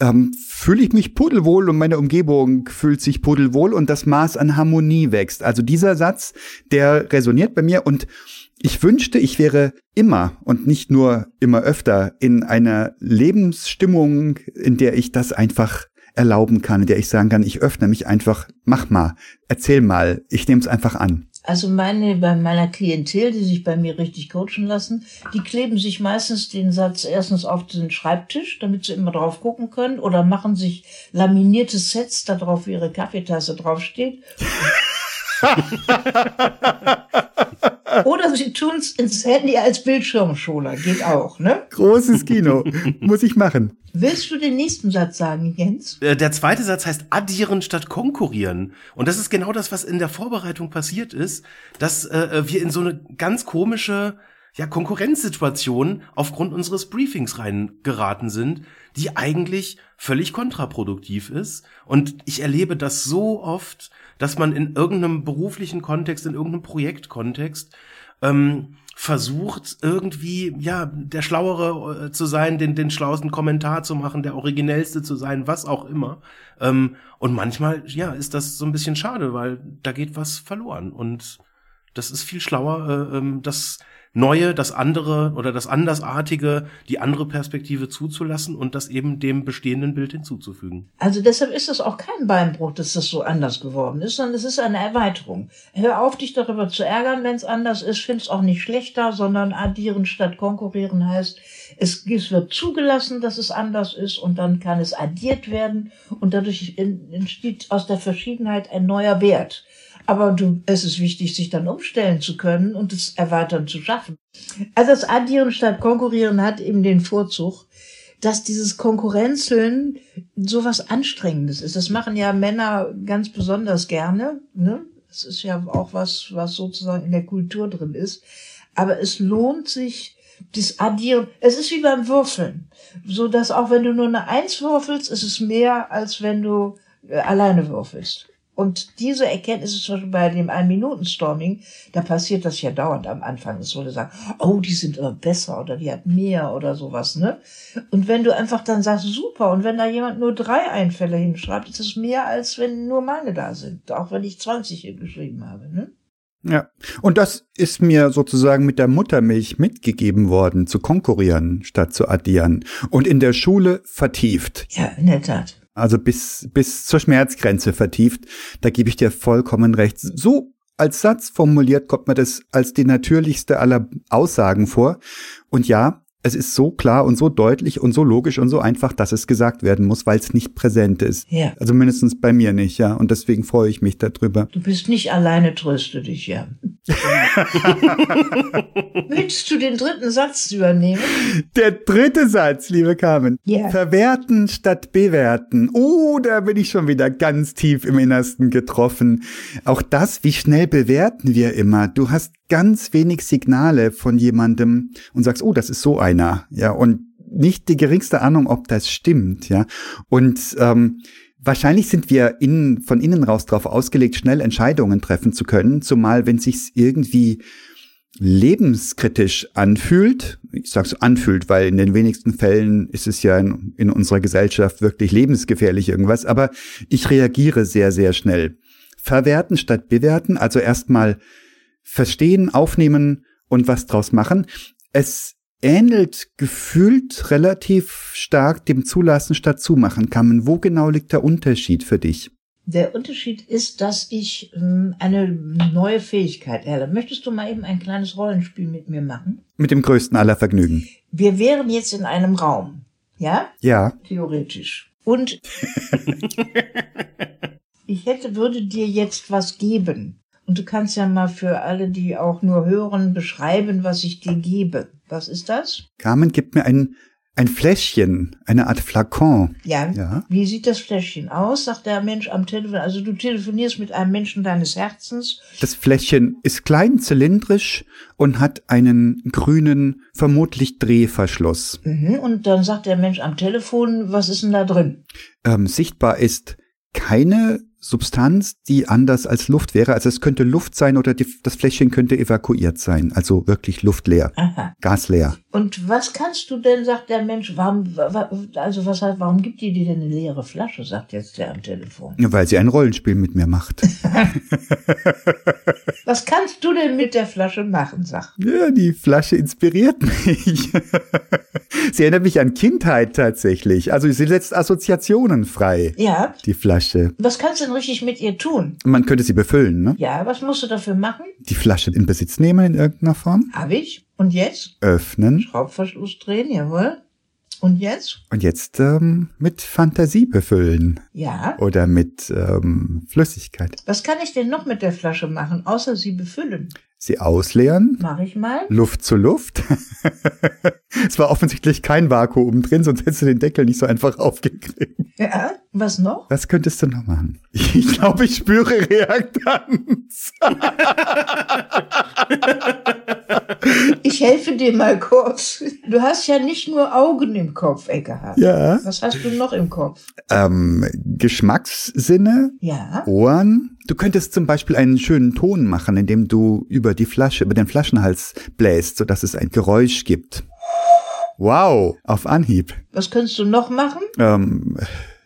ähm, fühle ich mich pudelwohl und meine Umgebung fühlt sich pudelwohl und das Maß an Harmonie wächst. Also dieser Satz, der resoniert bei mir und ich wünschte, ich wäre immer und nicht nur immer öfter in einer Lebensstimmung, in der ich das einfach erlauben kann, in der ich sagen kann, ich öffne mich einfach, mach mal, erzähl mal, ich nehme es einfach an. Also meine, bei meiner Klientel, die sich bei mir richtig coachen lassen, die kleben sich meistens den Satz erstens auf den Schreibtisch, damit sie immer drauf gucken können, oder machen sich laminierte Sets, da drauf wie ihre Kaffeetasse draufsteht. [LAUGHS] Oder sie tun es ins Handy als Bildschirmschoner. Geht auch, ne? Großes Kino. Muss ich machen. Willst du den nächsten Satz sagen, Jens? Äh, Der zweite Satz heißt addieren statt konkurrieren. Und das ist genau das, was in der Vorbereitung passiert ist, dass äh, wir in so eine ganz komische ja, Konkurrenzsituation aufgrund unseres Briefings reingeraten sind, die eigentlich völlig kontraproduktiv ist. Und ich erlebe das so oft, dass man in irgendeinem beruflichen Kontext, in irgendeinem Projektkontext ähm, versucht irgendwie ja der schlauere äh, zu sein, den den schlauesten Kommentar zu machen, der originellste zu sein, was auch immer. Ähm, und manchmal ja ist das so ein bisschen schade, weil da geht was verloren und das ist viel schlauer, äh, ähm, das Neue, das andere oder das Andersartige, die andere Perspektive zuzulassen und das eben dem bestehenden Bild hinzuzufügen. Also deshalb ist es auch kein Beinbruch, dass das so anders geworden ist, sondern es ist eine Erweiterung. Hör auf, dich darüber zu ärgern, wenn es anders ist. Find es auch nicht schlechter, sondern addieren statt konkurrieren heißt, es, es wird zugelassen, dass es anders ist und dann kann es addiert werden und dadurch en- entsteht aus der Verschiedenheit ein neuer Wert. Aber du, es ist wichtig, sich dann umstellen zu können und es erweitern zu schaffen. Also das Addieren statt Konkurrieren hat eben den Vorzug, dass dieses Konkurrenzeln sowas Anstrengendes ist. Das machen ja Männer ganz besonders gerne. Ne? Das ist ja auch was, was sozusagen in der Kultur drin ist. Aber es lohnt sich, das Addieren. Es ist wie beim Würfeln. So dass auch wenn du nur eine Eins würfelst, ist es mehr, als wenn du äh, alleine würfelst. Und diese Erkenntnis ist zum Beispiel bei dem Ein-Minuten-Storming, da passiert das ja dauernd am Anfang. Es wurde sagen, oh, die sind aber besser oder die hat mehr oder sowas, ne? Und wenn du einfach dann sagst, super, und wenn da jemand nur drei Einfälle hinschreibt, ist es mehr, als wenn nur meine da sind. Auch wenn ich 20 hier geschrieben habe, ne? Ja. Und das ist mir sozusagen mit der Muttermilch mitgegeben worden, zu konkurrieren statt zu addieren. Und in der Schule vertieft. Ja, in der Tat. Also bis, bis zur Schmerzgrenze vertieft. Da gebe ich dir vollkommen recht. So als Satz formuliert kommt mir das als die natürlichste aller Aussagen vor. Und ja, es ist so klar und so deutlich und so logisch und so einfach, dass es gesagt werden muss, weil es nicht präsent ist. Ja. Also mindestens bei mir nicht, ja. Und deswegen freue ich mich darüber. Du bist nicht alleine, tröste dich, ja. [LAUGHS] Willst du den dritten Satz übernehmen? Der dritte Satz, liebe Carmen. Ja. Verwerten statt bewerten. Oh, da bin ich schon wieder ganz tief im Innersten getroffen. Auch das, wie schnell bewerten wir immer. Du hast ganz wenig Signale von jemandem und sagst, oh, das ist so einer. Ja, und nicht die geringste Ahnung, ob das stimmt. Ja, und ähm, Wahrscheinlich sind wir innen, von innen raus darauf ausgelegt, schnell Entscheidungen treffen zu können, zumal wenn sich's irgendwie lebenskritisch anfühlt. Ich sage so anfühlt, weil in den wenigsten Fällen ist es ja in, in unserer Gesellschaft wirklich lebensgefährlich irgendwas, aber ich reagiere sehr, sehr schnell. Verwerten statt bewerten, also erstmal verstehen, aufnehmen und was draus machen. Es ähnelt gefühlt relativ stark dem Zulassen statt Zumachen. Kamen, wo genau liegt der Unterschied für dich? Der Unterschied ist, dass ich ähm, eine neue Fähigkeit erhalte. Möchtest du mal eben ein kleines Rollenspiel mit mir machen? Mit dem größten aller Vergnügen. Wir wären jetzt in einem Raum, ja? Ja. Theoretisch. Und [LAUGHS] ich hätte, würde dir jetzt was geben. Und du kannst ja mal für alle, die auch nur hören, beschreiben, was ich dir gebe. Was ist das? Carmen gibt mir ein, ein Fläschchen, eine Art Flakon. Ja. Ja. Wie sieht das Fläschchen aus? Sagt der Mensch am Telefon. Also du telefonierst mit einem Menschen deines Herzens. Das Fläschchen ist klein, zylindrisch und hat einen grünen, vermutlich Drehverschluss. Mhm. Und dann sagt der Mensch am Telefon, was ist denn da drin? Ähm, sichtbar ist keine Substanz, die anders als Luft wäre. Also es könnte Luft sein oder die, das Fläschchen könnte evakuiert sein. Also wirklich luftleer, Aha. gasleer. Und was kannst du denn, sagt der Mensch, warum, wa- also was heißt, warum gibt die dir denn eine leere Flasche, sagt jetzt der am Telefon. Weil sie ein Rollenspiel mit mir macht. [LAUGHS] Was kannst du denn mit der Flasche machen, sag? Ja, die Flasche inspiriert mich. [LAUGHS] sie erinnert mich an Kindheit tatsächlich. Also sie setzt Assoziationen frei, Ja. die Flasche. Was kannst du denn richtig mit ihr tun? Man könnte sie befüllen, ne? Ja, was musst du dafür machen? Die Flasche in Besitz nehmen in irgendeiner Form. Hab ich. Und jetzt? Öffnen. Schraubverschluss drehen, jawohl. Und jetzt? Und jetzt ähm, mit Fantasie befüllen Ja. oder mit ähm, Flüssigkeit. Was kann ich denn noch mit der Flasche machen, außer sie befüllen? Sie ausleeren. Mache ich mal. Luft zu Luft. [LAUGHS] es war offensichtlich kein Vakuum drin, sonst hättest du den Deckel nicht so einfach aufgekriegt. Ja. Was noch? Was könntest du noch machen? Ich glaube, ich spüre Reaktanz. [LAUGHS] Ich helfe dir mal kurz. Du hast ja nicht nur Augen im Kopf, Eckehard. Ja. Was hast du noch im Kopf? Ähm, Geschmackssinne, Ja. Ohren. Du könntest zum Beispiel einen schönen Ton machen, indem du über die Flasche, über den Flaschenhals bläst, sodass es ein Geräusch gibt. Wow, auf Anhieb. Was könntest du noch machen? Ähm,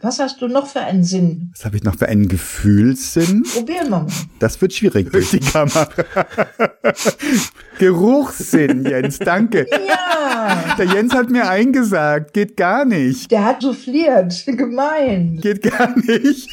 Was hast du noch für einen Sinn? was habe ich noch für einen Gefühlssinn? Probieren wir mal. Das wird schwierig durch die Kamera. Geruchssinn, Jens, danke. Ja. Der Jens hat mir eingesagt, geht gar nicht. Der hat souffliert. Gemein. Geht gar nicht.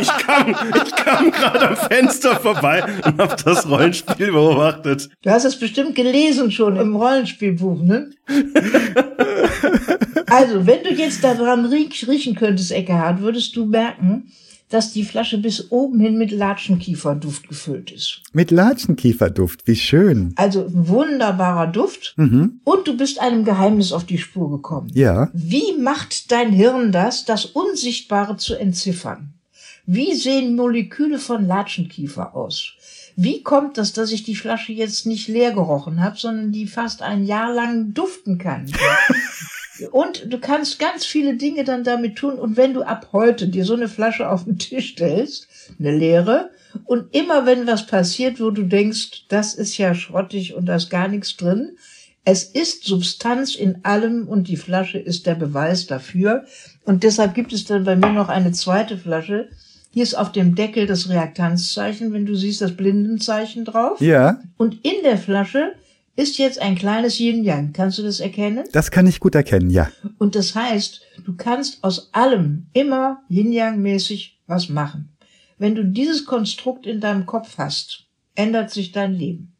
Ich kam, ich kam gerade am Fenster vorbei und habe das Rollenspiel beobachtet. Du hast es bestimmt gelesen schon im Rollenspielbuch, ne? [LAUGHS] also, wenn du jetzt daran riech, riechen könntest, Eckehard, würdest du merken, dass die Flasche bis oben hin mit Latschenkieferduft gefüllt ist. Mit Latschenkieferduft, wie schön. Also wunderbarer Duft. Mhm. Und du bist einem Geheimnis auf die Spur gekommen. Ja. Wie macht dein Hirn das, das Unsichtbare zu entziffern? Wie sehen Moleküle von Latschenkiefer aus? Wie kommt das, dass ich die Flasche jetzt nicht leer gerochen habe, sondern die fast ein Jahr lang duften kann? [LAUGHS] Und du kannst ganz viele Dinge dann damit tun. Und wenn du ab heute dir so eine Flasche auf den Tisch stellst, eine leere, und immer wenn was passiert, wo du denkst, das ist ja schrottig und da ist gar nichts drin, es ist Substanz in allem und die Flasche ist der Beweis dafür. Und deshalb gibt es dann bei mir noch eine zweite Flasche. Hier ist auf dem Deckel das Reaktanzzeichen, wenn du siehst, das Blindenzeichen drauf. Ja, Und in der Flasche ist jetzt ein kleines Yin-Yang. Kannst du das erkennen? das kann ich gut erkennen, ja. Und das heißt, du kannst aus allem immer Yin-Yang-mäßig was machen. Wenn du dieses Konstrukt in deinem Kopf hast, ändert sich dein Leben.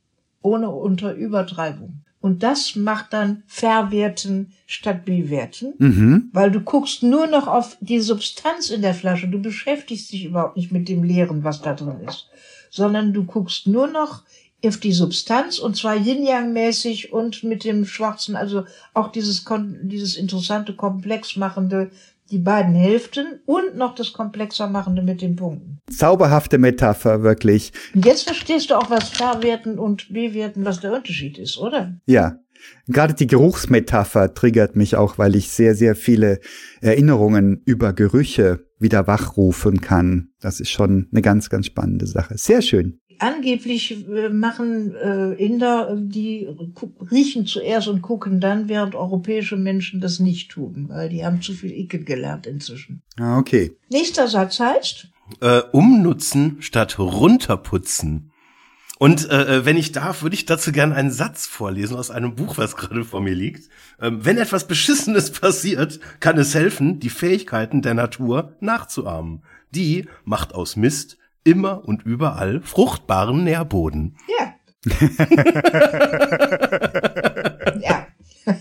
Ohne unter Übertreibung. Und das macht dann Verwerten statt Bewerten, Mhm. weil du guckst nur noch auf die Substanz in der Flasche. Du beschäftigst dich überhaupt nicht mit dem Leeren, was da drin ist, sondern du guckst nur noch auf die Substanz und zwar Yin-Yang-mäßig und mit dem Schwarzen, also auch dieses, dieses interessante Komplex machende, die beiden Hälften und noch das komplexer machende mit den Punkten. Zauberhafte Metapher, wirklich. Und jetzt verstehst du auch, was Verwerten und Bewerten, was der Unterschied ist, oder? Ja. Gerade die Geruchsmetapher triggert mich auch, weil ich sehr, sehr viele Erinnerungen über Gerüche wieder wachrufen kann. Das ist schon eine ganz, ganz spannende Sache. Sehr schön. Angeblich äh, machen äh, Inder, die riechen zuerst und gucken dann, während europäische Menschen das nicht tun, weil die haben zu viel Icken gelernt inzwischen. Ah, okay. Nächster Satz heißt, Äh, umnutzen statt runterputzen. Und äh, äh, wenn ich darf, würde ich dazu gerne einen Satz vorlesen aus einem Buch, was gerade vor mir liegt. Ähm, wenn etwas Beschissenes [LAUGHS] passiert, kann es helfen, die Fähigkeiten der Natur nachzuahmen. Die macht aus Mist immer und überall fruchtbaren Nährboden. ja. [LAUGHS] ja. [LAUGHS]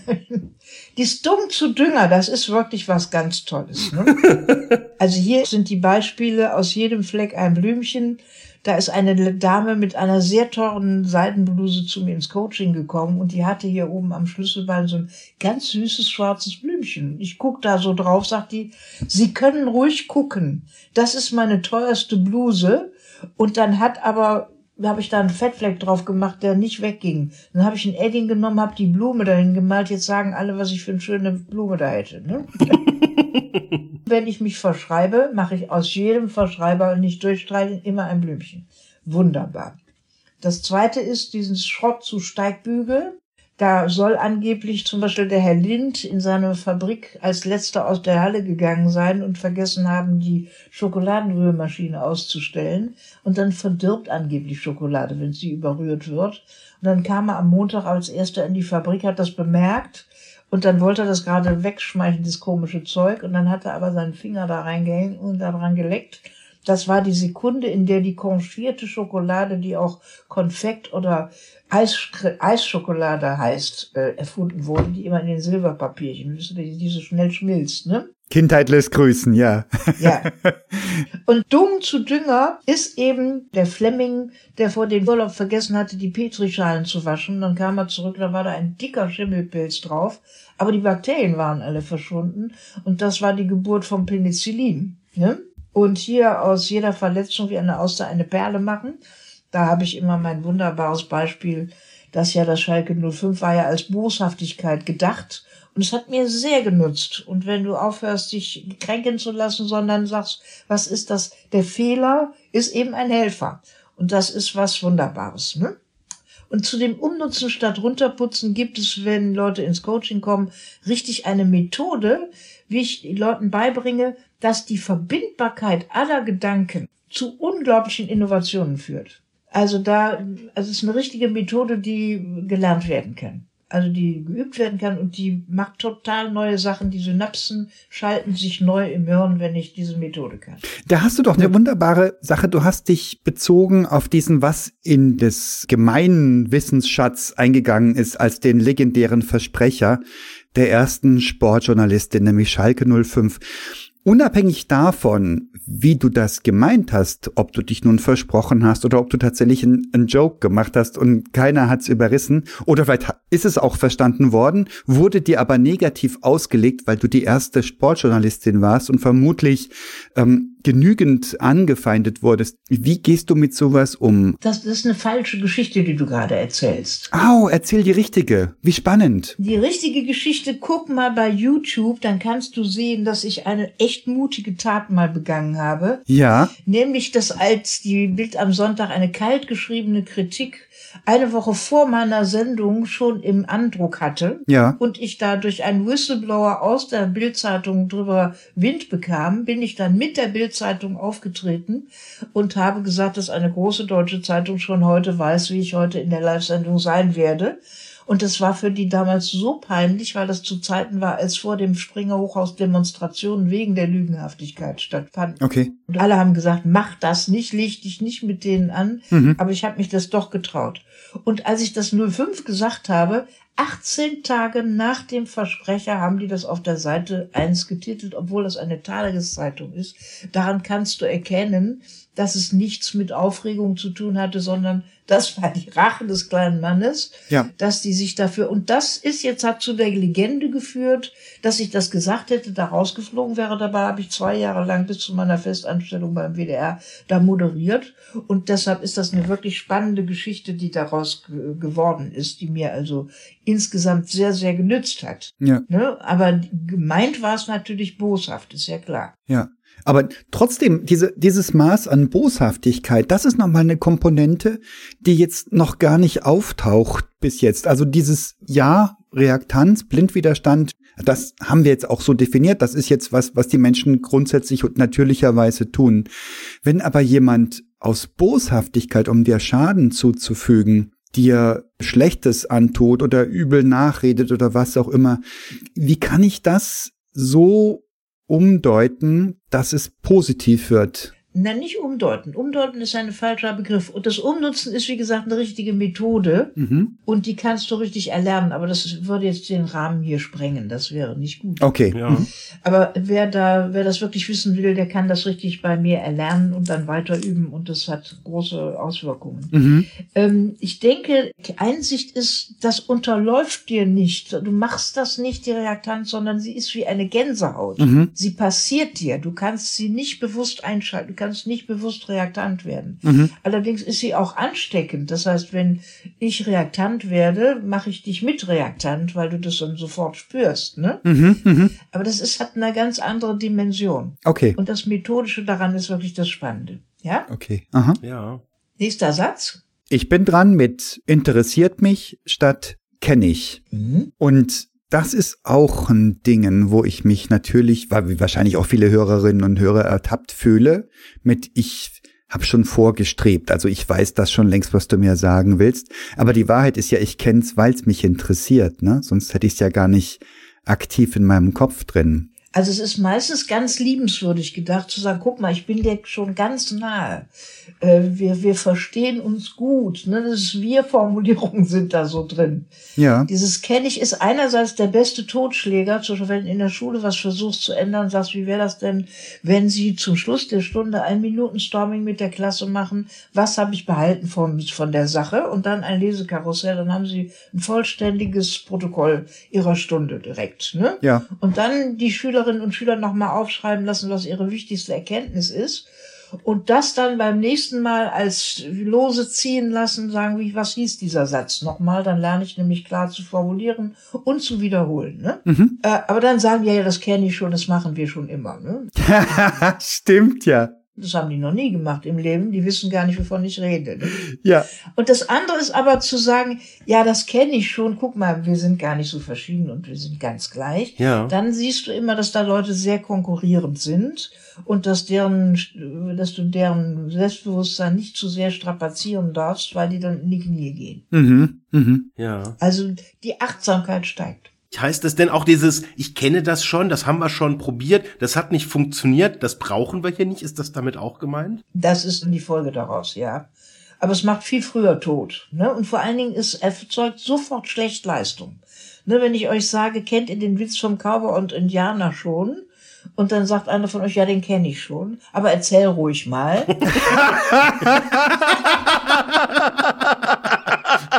Die Stung zu Dünger, das ist wirklich was ganz Tolles. Ne? [LAUGHS] Also hier sind die Beispiele aus jedem Fleck ein Blümchen. Da ist eine Dame mit einer sehr teuren Seidenbluse zu mir ins Coaching gekommen und die hatte hier oben am Schlüsselbein so ein ganz süßes schwarzes Blümchen. Ich guck da so drauf, sagt die, Sie können ruhig gucken. Das ist meine teuerste Bluse. Und dann hat aber habe ich da einen Fettfleck drauf gemacht, der nicht wegging. Dann habe ich ein Edding genommen, habe die Blume dahin gemalt. Jetzt sagen alle, was ich für eine schöne Blume da hätte. Ne? [LAUGHS] Wenn ich mich verschreibe, mache ich aus jedem Verschreiber und nicht durchstreichen immer ein Blümchen. Wunderbar. Das zweite ist diesen Schrott zu Steigbügel. Da soll angeblich zum Beispiel der Herr Lind in seine Fabrik als letzter aus der Halle gegangen sein und vergessen haben, die Schokoladenrührmaschine auszustellen. Und dann verdirbt angeblich Schokolade, wenn sie überrührt wird. Und dann kam er am Montag als erster in die Fabrik, hat das bemerkt. Und dann wollte er das gerade wegschmeißen, das komische Zeug. Und dann hat er aber seinen Finger da reingehängt und daran geleckt. Das war die Sekunde, in der die konchierte Schokolade, die auch Konfekt oder Eis, Eisschokolade heißt, äh, erfunden wurde, die immer in den Silberpapierchen, die, die so schnell schmilzt, ne? Kindheit lässt grüßen, ja. Ja. [LAUGHS] Und dumm zu Dünger ist eben der Flemming, der vor dem Urlaub vergessen hatte, die Petrischalen zu waschen. Dann kam er zurück, da war da ein dicker Schimmelpilz drauf. Aber die Bakterien waren alle verschwunden. Und das war die Geburt vom Penicillin. Ne? Und hier aus jeder Verletzung wie eine Auster eine Perle machen. Da habe ich immer mein wunderbares Beispiel, dass ja das Schalke 05 war ja als Boshaftigkeit gedacht und es hat mir sehr genutzt. Und wenn du aufhörst, dich kränken zu lassen, sondern sagst, was ist das? Der Fehler ist eben ein Helfer. Und das ist was Wunderbares. Ne? Und zu dem Umnutzen statt runterputzen gibt es, wenn Leute ins Coaching kommen, richtig eine Methode, wie ich den Leuten beibringe, dass die Verbindbarkeit aller Gedanken zu unglaublichen Innovationen führt. Also da, also es ist eine richtige Methode, die gelernt werden kann also die geübt werden kann und die macht total neue Sachen. Die Synapsen schalten sich neu im Hirn, wenn ich diese Methode kann. Da hast du doch eine wunderbare Sache. Du hast dich bezogen auf diesen, was in des gemeinen Wissensschatz eingegangen ist, als den legendären Versprecher der ersten Sportjournalistin, nämlich Schalke 05. Unabhängig davon, wie du das gemeint hast, ob du dich nun versprochen hast oder ob du tatsächlich einen, Joke gemacht hast und keiner hat's überrissen oder vielleicht ist es auch verstanden worden, wurde dir aber negativ ausgelegt, weil du die erste Sportjournalistin warst und vermutlich ähm, genügend angefeindet wurdest. Wie gehst du mit sowas um? Das, das ist eine falsche Geschichte, die du gerade erzählst. Au, erzähl die richtige. Wie spannend. Die richtige Geschichte, guck mal bei YouTube, dann kannst du sehen, dass ich eine echt mutige Tat mal begangen habe. Ja. Nämlich, dass als die Bild am Sonntag eine kalt geschriebene Kritik eine Woche vor meiner Sendung schon im Andruck hatte ja. und ich da durch einen Whistleblower aus der Bildzeitung drüber Wind bekam, bin ich dann mit der Bildzeitung aufgetreten und habe gesagt, dass eine große deutsche Zeitung schon heute weiß, wie ich heute in der Live-Sendung sein werde. Und das war für die damals so peinlich, weil das zu Zeiten war, als vor dem Springer Hochhaus Demonstrationen wegen der Lügenhaftigkeit stattfanden. Okay. Und alle haben gesagt, mach das nicht, leg dich nicht mit denen an. Mhm. Aber ich habe mich das doch getraut. Und als ich das 05 gesagt habe, 18 Tage nach dem Versprecher haben die das auf der Seite 1 getitelt, obwohl das eine Tageszeitung ist. Daran kannst du erkennen, dass es nichts mit Aufregung zu tun hatte, sondern das war die Rache des kleinen Mannes, ja. dass die sich dafür, und das ist jetzt, hat zu der Legende geführt, dass ich das gesagt hätte, da rausgeflogen wäre. Dabei habe ich zwei Jahre lang bis zu meiner Festanstellung beim WDR da moderiert. Und deshalb ist das eine wirklich spannende Geschichte, die daraus geworden ist, die mir also insgesamt sehr, sehr genützt hat. Ja. Ne? Aber gemeint war es natürlich boshaft, ist ja klar. Ja. Aber trotzdem, diese, dieses Maß an Boshaftigkeit, das ist nochmal eine Komponente, die jetzt noch gar nicht auftaucht bis jetzt. Also dieses Ja, Reaktanz, Blindwiderstand, das haben wir jetzt auch so definiert. Das ist jetzt was, was die Menschen grundsätzlich und natürlicherweise tun. Wenn aber jemand aus Boshaftigkeit, um dir Schaden zuzufügen, dir Schlechtes antut oder übel nachredet oder was auch immer, wie kann ich das so umdeuten, dass es positiv wird. Na, nicht umdeuten. Umdeuten ist ein falscher Begriff. Und das Umnutzen ist, wie gesagt, eine richtige Methode. Mhm. Und die kannst du richtig erlernen. Aber das würde jetzt den Rahmen hier sprengen. Das wäre nicht gut. Okay. Ja. Aber wer da, wer das wirklich wissen will, der kann das richtig bei mir erlernen und dann weiter üben. Und das hat große Auswirkungen. Mhm. Ähm, ich denke, die Einsicht ist, das unterläuft dir nicht. Du machst das nicht, die Reaktanz, sondern sie ist wie eine Gänsehaut. Mhm. Sie passiert dir. Du kannst sie nicht bewusst einschalten kannst nicht bewusst reaktant werden. Mhm. Allerdings ist sie auch ansteckend. Das heißt, wenn ich reaktant werde, mache ich dich mit reaktant, weil du das dann sofort spürst. Ne? Mhm, mhm. Aber das ist, hat eine ganz andere Dimension. Okay. Und das Methodische daran ist wirklich das Spannende. Ja? Okay. Aha. Ja. Nächster Satz. Ich bin dran mit interessiert mich statt kenne ich. Mhm. Und das ist auch ein Ding, wo ich mich natürlich, weil wahrscheinlich auch viele Hörerinnen und Hörer ertappt fühle, mit ich habe schon vorgestrebt. Also ich weiß das schon längst, was du mir sagen willst. Aber die Wahrheit ist ja, ich kenn's, weil es mich interessiert. Ne? Sonst hätte ich es ja gar nicht aktiv in meinem Kopf drin. Also es ist meistens ganz liebenswürdig gedacht zu sagen, guck mal, ich bin dir schon ganz nahe. Äh, wir, wir verstehen uns gut. Ne? Das ist Wir-Formulierungen [LAUGHS] sind da so drin. Ja. Dieses kenne ich ist einerseits der beste Totschläger, zum Beispiel wenn in der Schule was versuchst zu ändern, sagst, wie wäre das denn, wenn sie zum Schluss der Stunde ein Minuten Storming mit der Klasse machen, was habe ich behalten von, von der Sache und dann ein Lesekarussell, dann haben sie ein vollständiges Protokoll ihrer Stunde direkt. Ne? Ja. Und dann die Schülerinnen und Schüler nochmal aufschreiben lassen, was ihre wichtigste Erkenntnis ist. Und das dann beim nächsten Mal als Lose ziehen lassen, sagen, wie, was hieß dieser Satz nochmal? Dann lerne ich nämlich klar zu formulieren und zu wiederholen. Ne? Äh, aber dann sagen, ja, ja, das kenne ich schon, das machen wir schon immer. Ne? [LAUGHS] Stimmt ja. Das haben die noch nie gemacht im Leben. Die wissen gar nicht, wovon ich rede. Ja. Und das andere ist aber zu sagen, ja, das kenne ich schon. Guck mal, wir sind gar nicht so verschieden und wir sind ganz gleich. Ja. Dann siehst du immer, dass da Leute sehr konkurrierend sind und dass deren, dass du deren Selbstbewusstsein nicht zu sehr strapazieren darfst, weil die dann in die Knie gehen. Mhm. Mhm. Ja. Also die Achtsamkeit steigt. Heißt das denn auch dieses, ich kenne das schon, das haben wir schon probiert, das hat nicht funktioniert, das brauchen wir hier nicht? Ist das damit auch gemeint? Das ist die Folge daraus, ja. Aber es macht viel früher tot. Ne? Und vor allen Dingen, es erzeugt sofort Schlechtleistung. Ne, wenn ich euch sage, kennt ihr den Witz vom Cowboy und Indianer schon? Und dann sagt einer von euch, ja, den kenne ich schon. Aber erzähl ruhig mal. [LAUGHS] [LAUGHS]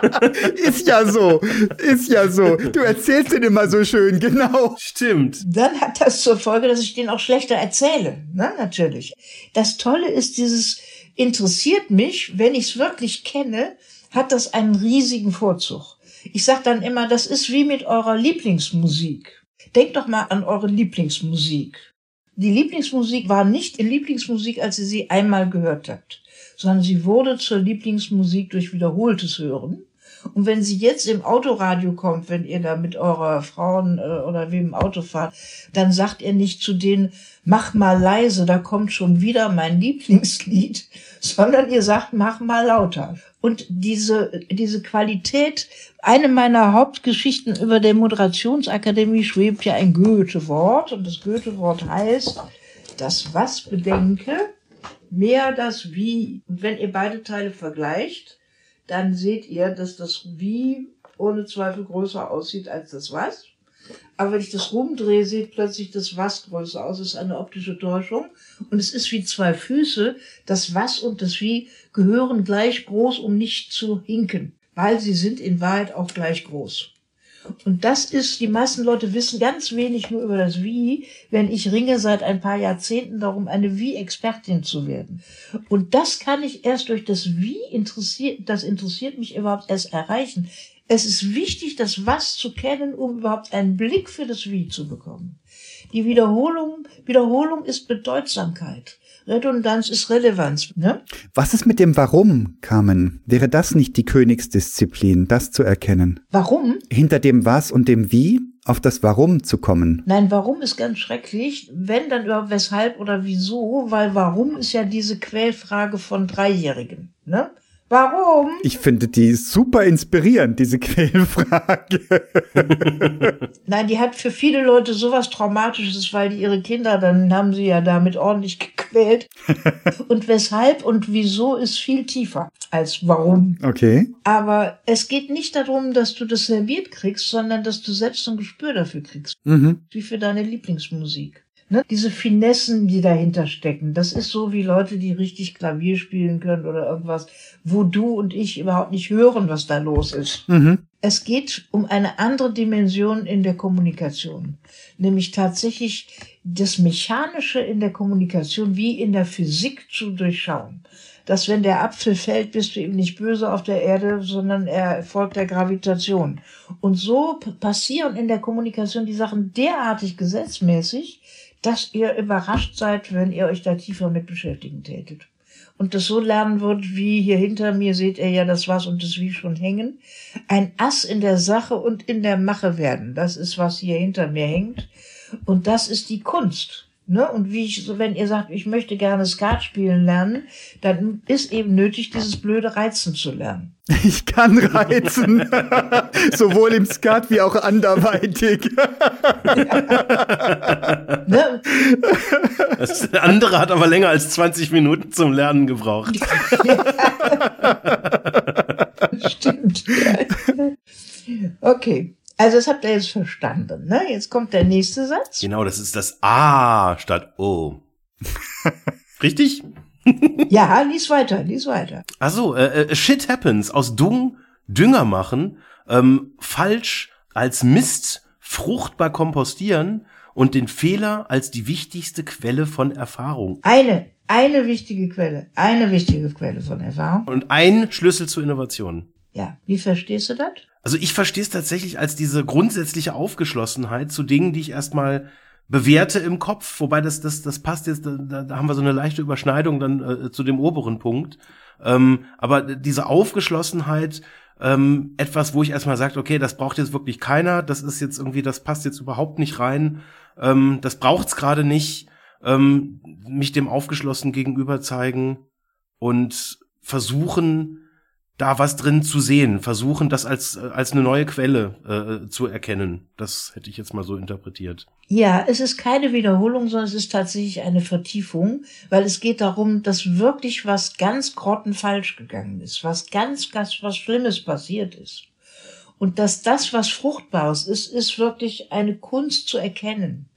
[LAUGHS] Ist ja so. Ist ja so. Du erzählst den immer so schön, genau. Stimmt. dann hat das zur Folge, dass ich den auch schlechter erzähle. Ne, natürlich. Das Tolle ist dieses, interessiert mich, wenn ich es wirklich kenne, hat das einen riesigen Vorzug. Ich sag dann immer, das ist wie mit eurer Lieblingsmusik. Denkt doch mal an eure Lieblingsmusik. Die Lieblingsmusik war nicht die Lieblingsmusik, als ihr sie einmal gehört habt, sondern sie wurde zur Lieblingsmusik durch wiederholtes Hören. Und wenn sie jetzt im Autoradio kommt, wenn ihr da mit eurer Frauen äh, oder wem im Auto fahrt, dann sagt ihr nicht zu denen, mach mal leise, da kommt schon wieder mein [LAUGHS] Lieblingslied, sondern ihr sagt, mach mal lauter. Und diese, diese Qualität, eine meiner Hauptgeschichten über der Moderationsakademie schwebt ja ein Goethe-Wort. Und das Goethe-Wort heißt, das Was bedenke, mehr das Wie. Und wenn ihr beide Teile vergleicht, dann seht ihr, dass das Wie ohne Zweifel größer aussieht als das Was. Aber wenn ich das rumdrehe, sieht plötzlich das Was größer aus. Das ist eine optische Täuschung. Und es ist wie zwei Füße. Das Was und das Wie gehören gleich groß, um nicht zu hinken. Weil sie sind in Wahrheit auch gleich groß. Und das ist, die meisten Leute wissen ganz wenig nur über das Wie, wenn ich ringe seit ein paar Jahrzehnten darum, eine Wie-Expertin zu werden. Und das kann ich erst durch das Wie interessiert, das interessiert mich überhaupt erst erreichen. Es ist wichtig, das Was zu kennen, um überhaupt einen Blick für das Wie zu bekommen. Die Wiederholung, Wiederholung ist Bedeutsamkeit. Redundanz ist Relevanz. Ne? Was ist mit dem Warum, Carmen? Wäre das nicht die Königsdisziplin, das zu erkennen? Warum? Hinter dem Was und dem Wie auf das Warum zu kommen. Nein, warum ist ganz schrecklich. Wenn, dann über weshalb oder wieso, weil warum ist ja diese Quälfrage von Dreijährigen. Ne? Warum? Ich finde die super inspirierend, diese Quälfrage. [LAUGHS] Nein, die hat für viele Leute sowas Traumatisches, weil die ihre Kinder, dann haben sie ja damit ordentlich gequält. [LAUGHS] und weshalb und wieso ist viel tiefer als warum. Okay. Aber es geht nicht darum, dass du das serviert kriegst, sondern dass du selbst ein Gespür dafür kriegst. Mhm. Wie für deine Lieblingsmusik. Ne? Diese Finessen, die dahinter stecken, das ist so wie Leute, die richtig Klavier spielen können oder irgendwas, wo du und ich überhaupt nicht hören, was da los ist. Mhm. Es geht um eine andere Dimension in der Kommunikation, nämlich tatsächlich das Mechanische in der Kommunikation wie in der Physik zu durchschauen. Dass wenn der Apfel fällt, bist du ihm nicht böse auf der Erde, sondern er folgt der Gravitation. Und so passieren in der Kommunikation die Sachen derartig gesetzmäßig, dass ihr überrascht seid, wenn ihr euch da tiefer mit beschäftigen tätet. Und das so lernen wird, wie hier hinter mir seht ihr ja das Was und das Wie schon hängen. Ein Ass in der Sache und in der Mache werden. Das ist, was hier hinter mir hängt. Und das ist die Kunst. Ne? Und wie ich, so, wenn ihr sagt, ich möchte gerne Skat spielen lernen, dann ist eben nötig, dieses blöde Reizen zu lernen. [LAUGHS] Ich kann reizen. [LAUGHS] Sowohl im Skat wie auch anderweitig. [LAUGHS] Ne? Das andere hat aber länger als 20 Minuten zum Lernen gebraucht. Stimmt. Okay. Also das habt ihr jetzt verstanden, ne? Jetzt kommt der nächste Satz. Genau, das ist das A statt O. [LAUGHS] Richtig? Ja, lies weiter, lies weiter. Ach so, äh, äh, Shit happens. Aus Dung Dünger machen, ähm, falsch als Mist fruchtbar kompostieren und den Fehler als die wichtigste Quelle von Erfahrung. Eine, eine wichtige Quelle, eine wichtige Quelle von Erfahrung. Und ein Schlüssel zur Innovation. Ja, wie verstehst du das? Also ich verstehe es tatsächlich als diese grundsätzliche Aufgeschlossenheit zu Dingen, die ich erstmal bewerte im Kopf, wobei das, das, das passt jetzt, da, da haben wir so eine leichte Überschneidung dann äh, zu dem oberen Punkt. Ähm, aber diese Aufgeschlossenheit, ähm, etwas, wo ich erstmal sage, okay, das braucht jetzt wirklich keiner, das ist jetzt irgendwie, das passt jetzt überhaupt nicht rein, ähm, das braucht's gerade nicht, ähm, mich dem aufgeschlossen gegenüber zeigen und versuchen, da was drin zu sehen, versuchen, das als, als eine neue Quelle äh, zu erkennen. Das hätte ich jetzt mal so interpretiert. Ja, es ist keine Wiederholung, sondern es ist tatsächlich eine Vertiefung, weil es geht darum, dass wirklich was ganz grottenfalsch gegangen ist, was ganz, ganz was Schlimmes passiert ist. Und dass das, was Fruchtbares ist, ist wirklich eine Kunst zu erkennen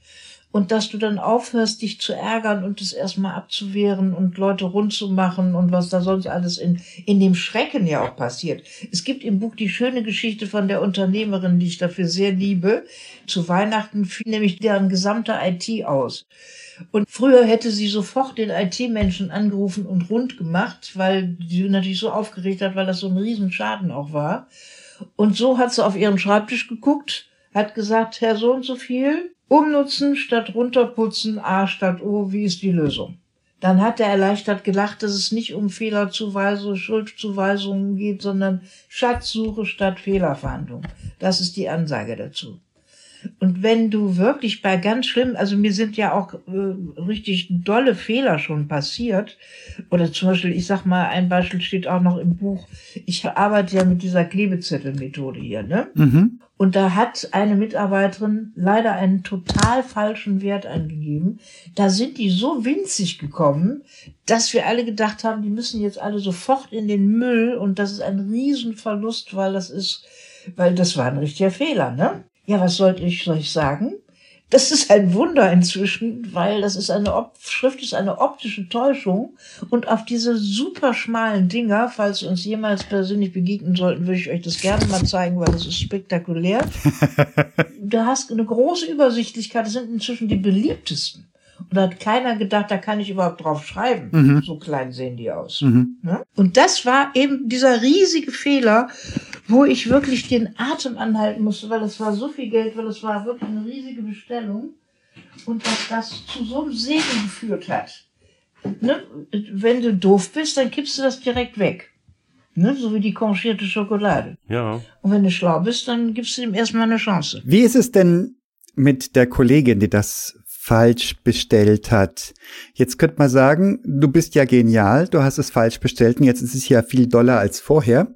und dass du dann aufhörst, dich zu ärgern und es erstmal abzuwehren und Leute rund zu machen und was da sonst alles in, in dem Schrecken ja auch passiert. Es gibt im Buch die schöne Geschichte von der Unternehmerin, die ich dafür sehr liebe. Zu Weihnachten fiel nämlich deren gesamte IT aus. Und früher hätte sie sofort den IT-Menschen angerufen und rund gemacht, weil sie natürlich so aufgeregt hat, weil das so ein Riesenschaden auch war. Und so hat sie auf ihren Schreibtisch geguckt, hat gesagt, Herr so und so viel, Umnutzen statt runterputzen, A statt O, wie ist die Lösung? Dann hat er erleichtert gelacht, dass es nicht um Fehlerzuweisung, Schuldzuweisungen geht, sondern Schatzsuche statt Fehlerverhandlung. Das ist die Ansage dazu. Und wenn du wirklich bei ganz schlimm, also mir sind ja auch äh, richtig dolle Fehler schon passiert, oder zum Beispiel, ich sag mal, ein Beispiel steht auch noch im Buch, ich arbeite ja mit dieser Klebezettelmethode hier, ne? Mhm. Und da hat eine Mitarbeiterin leider einen total falschen Wert angegeben. Da sind die so winzig gekommen, dass wir alle gedacht haben, die müssen jetzt alle sofort in den Müll und das ist ein Riesenverlust, weil das ist, weil das war ein richtiger Fehler, ne? Ja, was sollte ich, ich sagen? Das ist ein Wunder inzwischen, weil das ist eine Op Schrift ist eine optische Täuschung und auf diese super schmalen Dinger, falls uns jemals persönlich begegnen sollten, würde ich euch das gerne mal zeigen, weil das ist spektakulär. [LAUGHS] du hast eine große Übersichtlichkeit, das sind inzwischen die beliebtesten. Und da hat keiner gedacht, da kann ich überhaupt drauf schreiben. Mhm. So klein sehen die aus. Mhm. Ne? Und das war eben dieser riesige Fehler, wo ich wirklich den Atem anhalten musste, weil das war so viel Geld, weil das war wirklich eine riesige Bestellung. Und dass das zu so einem Segen geführt hat. Ne? Wenn du doof bist, dann kippst du das direkt weg. Ne? So wie die konchierte Schokolade. Ja. Und wenn du schlau bist, dann gibst du ihm erstmal eine Chance. Wie ist es denn mit der Kollegin, die das falsch bestellt hat? Jetzt könnte man sagen, du bist ja genial, du hast es falsch bestellt und jetzt ist es ja viel doller als vorher.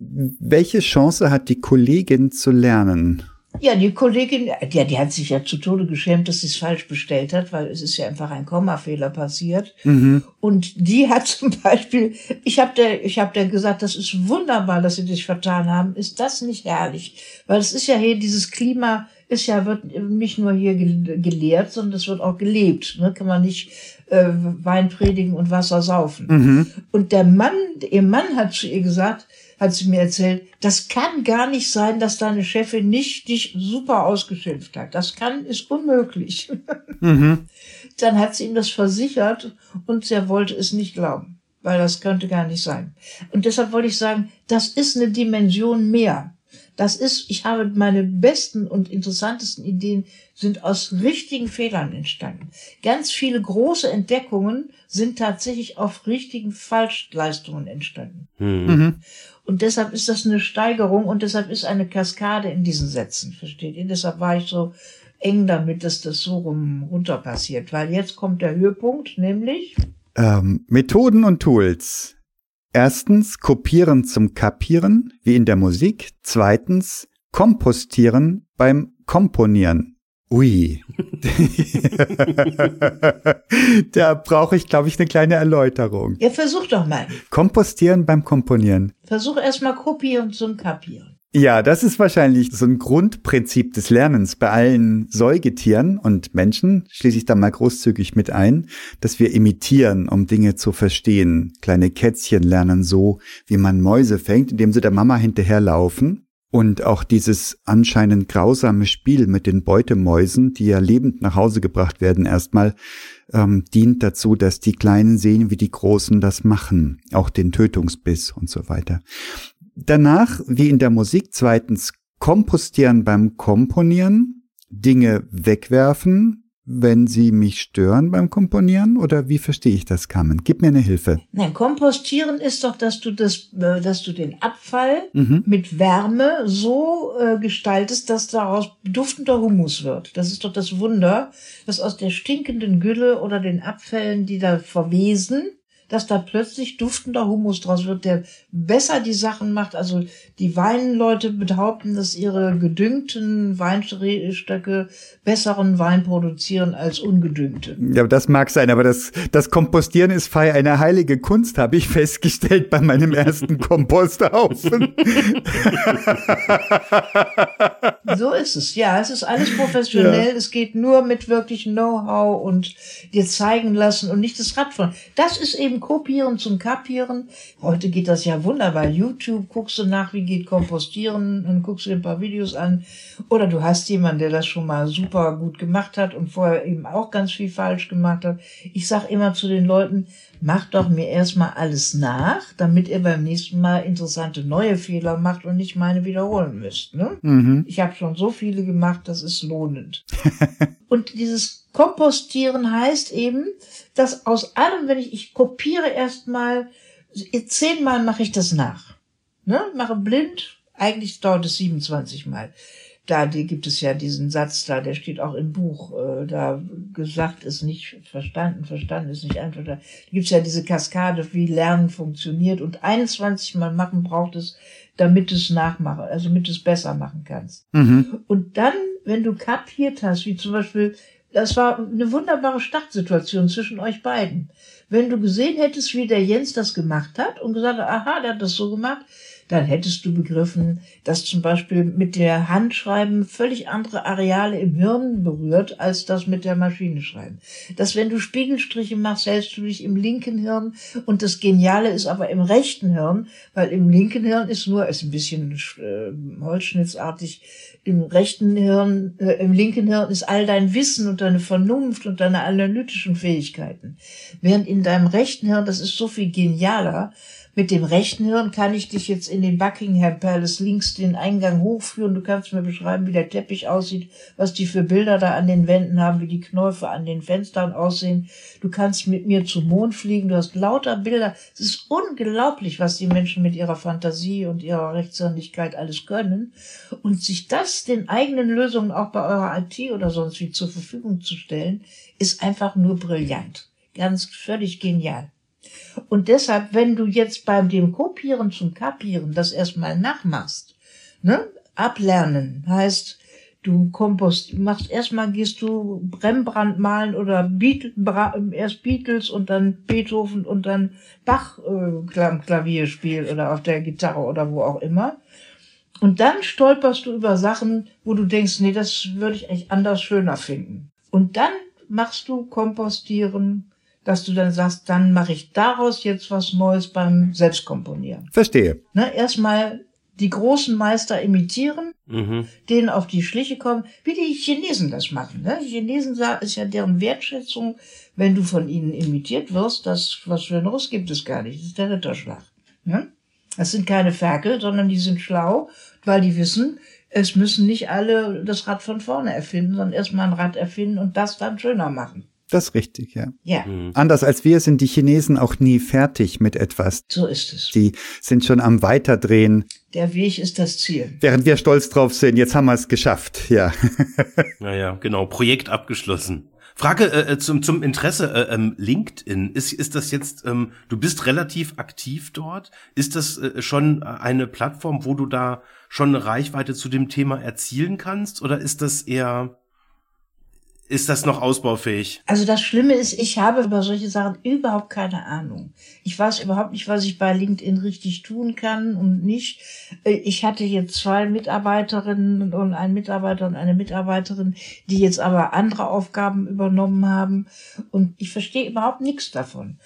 Welche Chance hat die Kollegin zu lernen? Ja, die Kollegin, ja, die hat sich ja zu Tode geschämt, dass sie es falsch bestellt hat, weil es ist ja einfach ein Kommafehler passiert. Mhm. Und die [LAUGHS] hat zum Beispiel, ich habe der, ich habe der gesagt, das ist wunderbar, dass sie dich vertan haben. Ist das nicht herrlich? Weil es ist ja hier dieses Klima ist ja wird nicht nur hier gel- gelehrt, sondern es wird auch gelebt. Ne? Kann man nicht äh, Wein predigen und Wasser saufen. Mhm. Und der Mann, ihr Mann hat zu ihr gesagt, hat sie mir erzählt, das kann gar nicht sein, dass deine Chefin nicht dich super ausgeschimpft hat. Das kann, ist unmöglich. [LAUGHS] Mhm. Dann hat sie ihm das versichert und er wollte es nicht glauben, weil das könnte gar nicht sein. Und deshalb wollte ich sagen, das ist eine Dimension mehr. Das ist, ich habe meine besten und interessantesten Ideen sind aus richtigen Fehlern entstanden. Ganz viele große Entdeckungen sind tatsächlich auf richtigen Falschleistungen entstanden. Hm. Mhm. Und deshalb ist das eine Steigerung und deshalb ist eine Kaskade in diesen Sätzen, versteht ihr? Deshalb war ich so eng damit, dass das so rum runter passiert. Weil jetzt kommt der Höhepunkt, nämlich Ähm, Methoden und Tools. Erstens Kopieren zum Kapieren, wie in der Musik. Zweitens Kompostieren beim Komponieren. Ui. [LAUGHS] da brauche ich, glaube ich, eine kleine Erläuterung. Ja, versuch doch mal. Kompostieren beim Komponieren. Versuch erstmal kopieren zum Kapieren. Ja, das ist wahrscheinlich so ein Grundprinzip des Lernens bei allen Säugetieren und Menschen, schließe ich da mal großzügig mit ein, dass wir imitieren, um Dinge zu verstehen. Kleine Kätzchen lernen so, wie man Mäuse fängt, indem sie der Mama hinterherlaufen. Und auch dieses anscheinend grausame Spiel mit den Beutemäusen, die ja lebend nach Hause gebracht werden, erstmal ähm, dient dazu, dass die Kleinen sehen, wie die Großen das machen, auch den Tötungsbiss und so weiter. Danach, wie in der Musik, zweitens kompostieren beim Komponieren, Dinge wegwerfen, wenn sie mich stören beim Komponieren? Oder wie verstehe ich das, Carmen? Gib mir eine Hilfe. Nein, kompostieren ist doch, dass du das, äh, dass du den Abfall Mhm. mit Wärme so äh, gestaltest, dass daraus duftender Humus wird. Das ist doch das Wunder, dass aus der stinkenden Gülle oder den Abfällen, die da verwesen, dass da plötzlich duftender Humus draus wird, der besser die Sachen macht. Also die Weinleute behaupten, dass ihre gedüngten Weinstöcke besseren Wein produzieren als ungedüngte. Ja, das mag sein, aber das, das Kompostieren ist fei eine heilige Kunst, habe ich festgestellt bei meinem ersten [LAUGHS] Komposthaufen. So ist es, ja. Es ist alles professionell. Es geht nur mit wirklich Know-how und dir zeigen lassen und nicht das Rad von. Das ist eben Kopieren zum Kapieren. Heute geht das ja wunderbar. YouTube guckst du nach, wie geht Kompostieren und guckst dir ein paar Videos an. Oder du hast jemanden, der das schon mal super gut gemacht hat und vorher eben auch ganz viel falsch gemacht hat. Ich sag immer zu den Leuten, macht doch mir erstmal alles nach, damit ihr beim nächsten Mal interessante neue Fehler macht und nicht meine wiederholen müsst. Ne? mhm. Ich habe schon so viele gemacht, das ist lohnend. [LAUGHS] und dieses Kompostieren heißt eben, dass aus allem, wenn ich, ich kopiere erstmal, zehnmal mache ich das nach. Ne? Mache blind, eigentlich dauert es 27 Mal. Da die, gibt es ja diesen Satz da, der steht auch im Buch, äh, da gesagt ist nicht verstanden, verstanden ist nicht einverstanden. Da gibt es ja diese Kaskade, wie Lernen funktioniert und 21 Mal machen braucht es, damit es nachmache, also damit es besser machen kannst. Mhm. Und dann, wenn du kapiert hast, wie zum Beispiel, das war eine wunderbare Startsituation zwischen euch beiden. Wenn du gesehen hättest, wie der Jens das gemacht hat und gesagt hat, aha, der hat das so gemacht, dann hättest du begriffen, dass zum Beispiel mit der Handschreiben völlig andere Areale im Hirn berührt, als das mit der Maschine schreiben. Dass wenn du Spiegelstriche machst, hältst du dich im linken Hirn und das Geniale ist aber im rechten Hirn, weil im linken Hirn ist nur, ist ein bisschen äh, holzschnittsartig, im rechten Hirn, äh, im linken Hirn ist all dein Wissen und deine Vernunft und deine analytischen Fähigkeiten. Während in deinem rechten Hirn, das ist so viel genialer, mit dem rechten Hirn kann ich dich jetzt in den Buckingham Palace links den Eingang hochführen. Du kannst mir beschreiben, wie der Teppich aussieht, was die für Bilder da an den Wänden haben, wie die Knäufe an den Fenstern aussehen. Du kannst mit mir zum Mond fliegen. Du hast lauter Bilder. Es ist unglaublich, was die Menschen mit ihrer Fantasie und ihrer Rechtshirnigkeit alles können. Und sich das den eigenen Lösungen auch bei eurer IT oder sonst wie zur Verfügung zu stellen, ist einfach nur brillant. Ganz völlig genial. Und deshalb, wenn du jetzt beim dem Kopieren zum Kapieren das erstmal nachmachst, ne, ablernen heißt, du kompost, machst erstmal gehst du Rembrandt malen oder Beatles, erst Beatles und dann Beethoven und dann Bach äh, Klavier spielen oder auf der Gitarre oder wo auch immer. Und dann stolperst du über Sachen, wo du denkst, nee, das würde ich echt anders schöner finden. Und dann machst du Kompostieren, dass du dann sagst, dann mache ich daraus jetzt was Neues beim Selbstkomponieren. Verstehe. Ne, erstmal die großen Meister imitieren, Mhm. denen auf die Schliche kommen, wie die Chinesen das machen. Ne? Die Chinesen sagen, ist ja deren Wertschätzung, wenn du von ihnen imitiert wirst, das was Schöneres gibt es gar nicht. Das ist der Ritterschlag. Ne? Das sind keine Ferkel, sondern die sind schlau, weil die wissen, es müssen nicht alle das Rad von vorne erfinden, sondern erstmal ein Rad erfinden und das dann schöner machen. Das ist richtig, ja. Ja, Mhm. Anders als wir sind die Chinesen auch nie fertig mit etwas. so ist es. Die sind schon am Weiterdrehen, Der Weg ist das Ziel. während wir stolz drauf sind. Jetzt haben wir es geschafft, ja. [LAUGHS] Naja, genau. Projekt abgeschlossen. Frage äh, äh, zum, zum Interesse, äh, ähm, LinkedIn, ist, ist das jetzt, ähm, du bist relativ aktiv dort? Ist das äh, schon eine Plattform, wo du da schon eine Reichweite zu dem Thema erzielen kannst? Oder ist das eher, ist das noch ausbaufähig? Also das Schlimme ist, ich habe über solche Sachen überhaupt keine Ahnung. Ich weiß überhaupt nicht, was ich bei LinkedIn richtig tun kann und nicht. Äh, Ich hatte jetzt zwei Mitarbeiterinnen und einen Mitarbeiter und eine Mitarbeiterin, die jetzt aber andere Aufgaben übernommen haben. Und ich verstehe überhaupt nichts davon.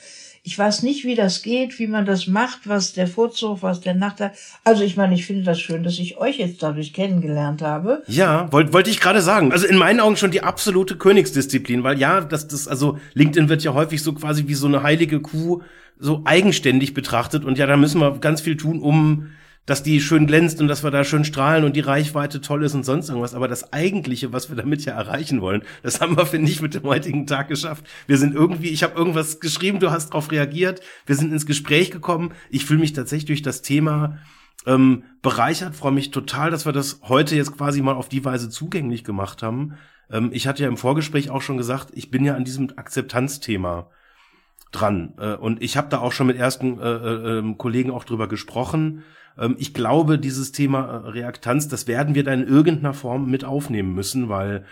Ich weiß nicht, wie das geht, wie man das macht, was der Vorzug, was der Nachteil. Also ich meine, ich finde das schön, dass ich euch jetzt dadurch kennengelernt habe. Ja, wollte wollte ich gerade sagen. Also in meinen Augen schon die absolute Königsdisziplin, weil ja, das, das, also LinkedIn wird ja häufig so quasi wie so eine heilige Kuh so eigenständig betrachtet und ja, da müssen wir ganz viel tun, um dass die schön glänzt und dass wir da schön strahlen und die Reichweite toll ist und sonst irgendwas. Aber das Eigentliche, was wir damit ja erreichen wollen, das haben wir, finde ich, mit dem heutigen Tag geschafft. Wir sind irgendwie, ich habe irgendwas geschrieben, du hast darauf reagiert, wir sind ins Gespräch gekommen. Ich fühle mich tatsächlich durch das Thema ähm, bereichert, freue mich total, dass wir das heute jetzt quasi mal auf die Weise zugänglich gemacht haben. Ähm, ich hatte ja im Vorgespräch auch schon gesagt, ich bin ja an diesem Akzeptanzthema dran. Äh, und ich habe da auch schon mit ersten äh, äh, ähm, Kollegen auch drüber gesprochen. Ähm, ich glaube, dieses Thema äh, Reaktanz, das werden wir da in irgendeiner Form mit aufnehmen müssen, weil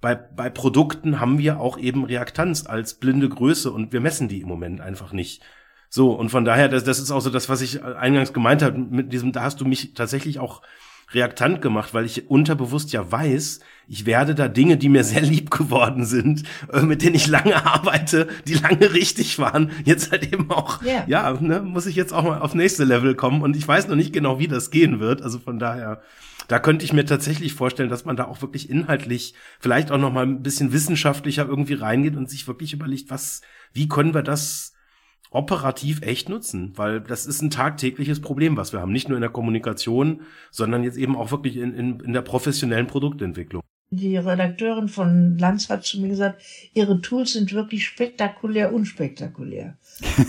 bei, bei Produkten haben wir auch eben Reaktanz als blinde Größe und wir messen die im Moment einfach nicht. So, und von daher, das, das ist auch so das, was ich eingangs gemeint habe, mit diesem, da hast du mich tatsächlich auch reaktant gemacht, weil ich unterbewusst ja weiß, ich werde da Dinge, die mir sehr lieb geworden sind, äh, mit denen ich lange arbeite, die lange richtig waren, jetzt halt eben auch, Ja. ja, ne, muss ich jetzt auch mal aufs nächste Level kommen und ich weiß noch nicht genau, wie das gehen wird, also von daher, da könnte ich mir tatsächlich vorstellen, dass man da auch wirklich inhaltlich, vielleicht auch noch mal ein bisschen wissenschaftlicher irgendwie reingeht und sich wirklich überlegt, was, wie können wir das operativ echt nutzen, weil das ist ein tagtägliches Problem, was wir haben. Nicht nur in der Kommunikation, sondern jetzt eben auch wirklich in, in, in der professionellen Produktentwicklung. Die Redakteurin von Lanz hat zu mir gesagt, ihre Tools sind wirklich spektakulär unspektakulär.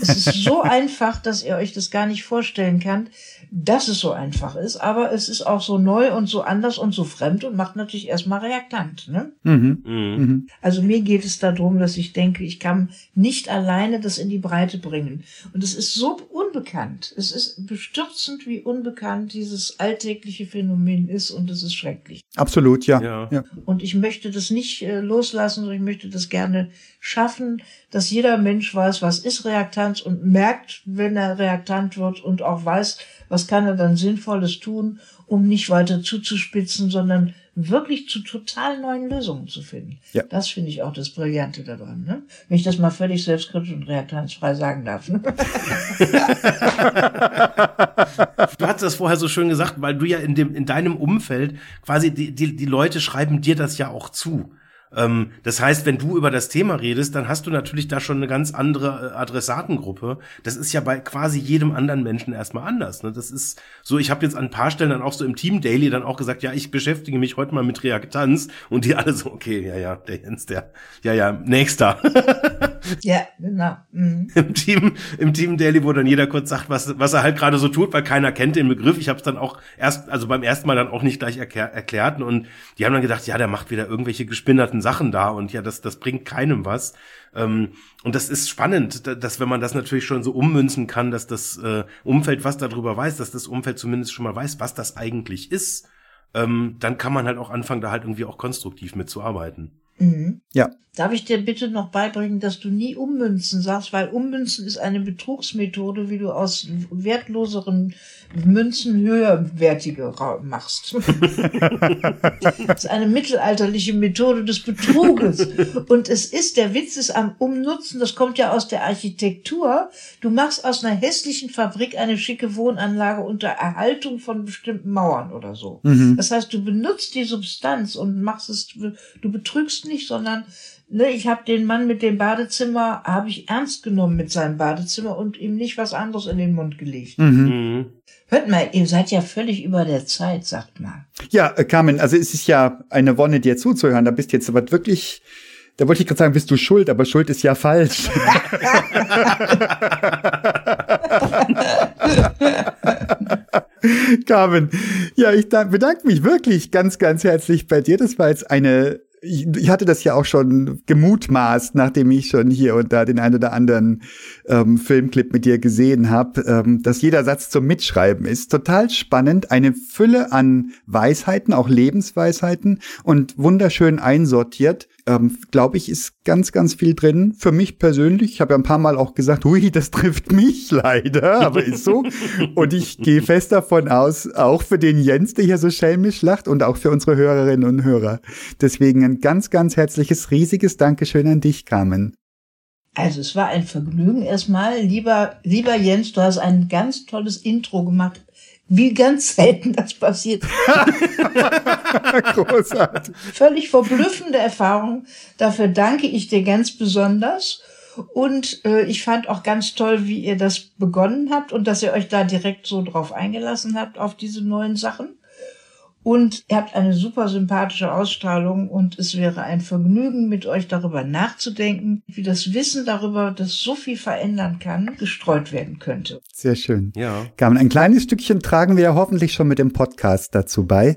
Es ist so einfach, dass ihr euch das gar nicht vorstellen kann, dass es so einfach ist, aber es ist auch so neu und so anders und so fremd und macht natürlich erstmal reaktant. Ne? Mhm. Mhm. Mhm. Also mir geht es darum, dass ich denke, ich kann nicht alleine das in die Breite bringen. Und es ist so unbekannt. Es ist bestürzend, wie unbekannt dieses alltägliche Phänomen ist und es ist schrecklich. Absolut, ja. Ja. ja. Und ich möchte das nicht äh, loslassen, sondern ich möchte das gerne schaffen, dass jeder Mensch weiß, was ist Reaktanz und merkt, wenn er reaktant wird und auch weiß, was kann er dann Sinnvolles tun, um nicht weiter zuzuspitzen, sondern wirklich zu total neuen Lösungen zu finden. Ja. Das finde ich auch das Brillante daran. Ne? Wenn ich das mal völlig selbstkritisch und reaktanzfrei sagen darf. Ne? Du hast das vorher so schön gesagt, weil du ja in dem in deinem Umfeld quasi die die, die Leute schreiben dir das ja auch zu. Ähm, das heißt, wenn du über das Thema redest, dann hast du natürlich da schon eine ganz andere äh, Adressatengruppe. Das ist ja bei quasi jedem anderen Menschen erstmal anders. Ne? Das ist so, ich habe jetzt an ein paar Stellen dann auch so im Team Daily dann auch gesagt, ja, ich beschäftige mich heute mal mit Reaktanz und die alle so, okay, ja, ja, der Jens, der, ja, ja, nächster. [LAUGHS] ja, genau. Mhm. im Team, im Team Daily, wo dann jeder kurz sagt, was, was er halt gerade so tut, weil keiner kennt den Begriff. Ich habe es dann auch erst, also beim ersten Mal dann auch nicht gleich erklär, erklärt und die haben dann gedacht, ja, der macht wieder irgendwelche gespinnerten Sachen da und ja, das, das bringt keinem was. Ähm, und das ist spannend, da- dass wenn man das natürlich schon so ummünzen kann, dass das äh, Umfeld was darüber weiß, dass das Umfeld zumindest schon mal weiß, was das eigentlich ist, ähm, dann kann man halt auch anfangen, da halt irgendwie auch konstruktiv mitzuarbeiten. Mhm. Ja. Darf ich dir bitte noch beibringen, dass du nie Ummünzen sagst, weil Ummünzen ist eine Betrugsmethode, wie du aus wertloseren Münzen höherwertige machst. das [LAUGHS] ist eine mittelalterliche Methode des Betruges. Und es ist, der Witz ist am Umnutzen, das kommt ja aus der Architektur. Du machst aus einer hässlichen Fabrik eine schicke Wohnanlage unter Erhaltung von bestimmten Mauern oder so. Mhm. Das heißt, du benutzt die Substanz und machst es, du betrügst nicht, sondern ne, ich habe den Mann mit dem Badezimmer, habe ich ernst genommen mit seinem Badezimmer und ihm nicht was anderes in den Mund gelegt. Mhm. Mhm. Hört mal, ihr seid ja völlig über der Zeit, sagt mal. Ja, äh, Carmen, also es ist ja eine Wonne, dir zuzuhören. Da bist jetzt aber wirklich Da wollte ich gerade sagen, bist du schuld, aber schuld ist ja falsch. [LAUGHS] Carmen, ja, ich bedanke mich wirklich ganz, ganz herzlich bei dir. Das war jetzt eine ich, hatte das ja auch schon gemutmaßt, nachdem ich schon hier und da den einen oder anderen ähm, Filmclip mit dir gesehen habe, ähm, dass jeder Satz zum Mitschreiben ist. Total spannend, eine Fülle an Weisheiten, auch Lebensweisheiten und wunderschön einsortiert. Ähm, Glaube ich, ist ganz, ganz viel drin. Für mich persönlich, ich habe ja ein paar Mal auch gesagt, hui, das [LAUGHS] trifft mich leider, aber ist so. und ich gehe fest davon aus, auch für den Jens, der hier so schelmisch lacht und auch für unsere Hörerinnen und Hörer. Deswegen ein ganz, ganz herzliches, riesiges Dankeschön an dich, Carmen. Also es war ein Vergnügen erstmal. Lieber, lieber Jens, du hast ein ganz tolles Intro gemacht. Wie ganz selten das passiert. [LAUGHS] Großartig. Völlig verblüffende Erfahrung. Dafür danke ich dir ganz besonders. Und äh, ich fand auch ganz toll, wie ihr das begonnen habt und dass ihr euch da direkt so drauf eingelassen habt auf diese neuen Sachen. Und ihr habt eine super sympathische Ausstrahlung und es wäre ein Vergnügen, mit euch darüber nachzudenken, wie das Wissen darüber, das so viel verändern kann, gestreut werden könnte. Sehr schön. Ja. Carmen, ein kleines Stückchen tragen wir ja hoffentlich schon mit dem Podcast dazu bei.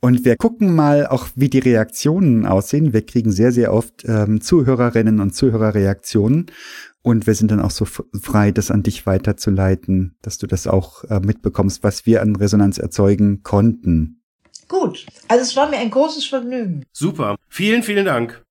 Und wir gucken mal auch, wie die Reaktionen aussehen. Wir kriegen sehr, sehr oft ähm, Zuhörerinnen und Zuhörerreaktionen. Und wir sind dann auch so frei, das an dich weiterzuleiten, dass du das auch äh, mitbekommst, was wir an Resonanz erzeugen konnten. Gut. Also es war mir ein großes Vergnügen. Super. Vielen, vielen Dank.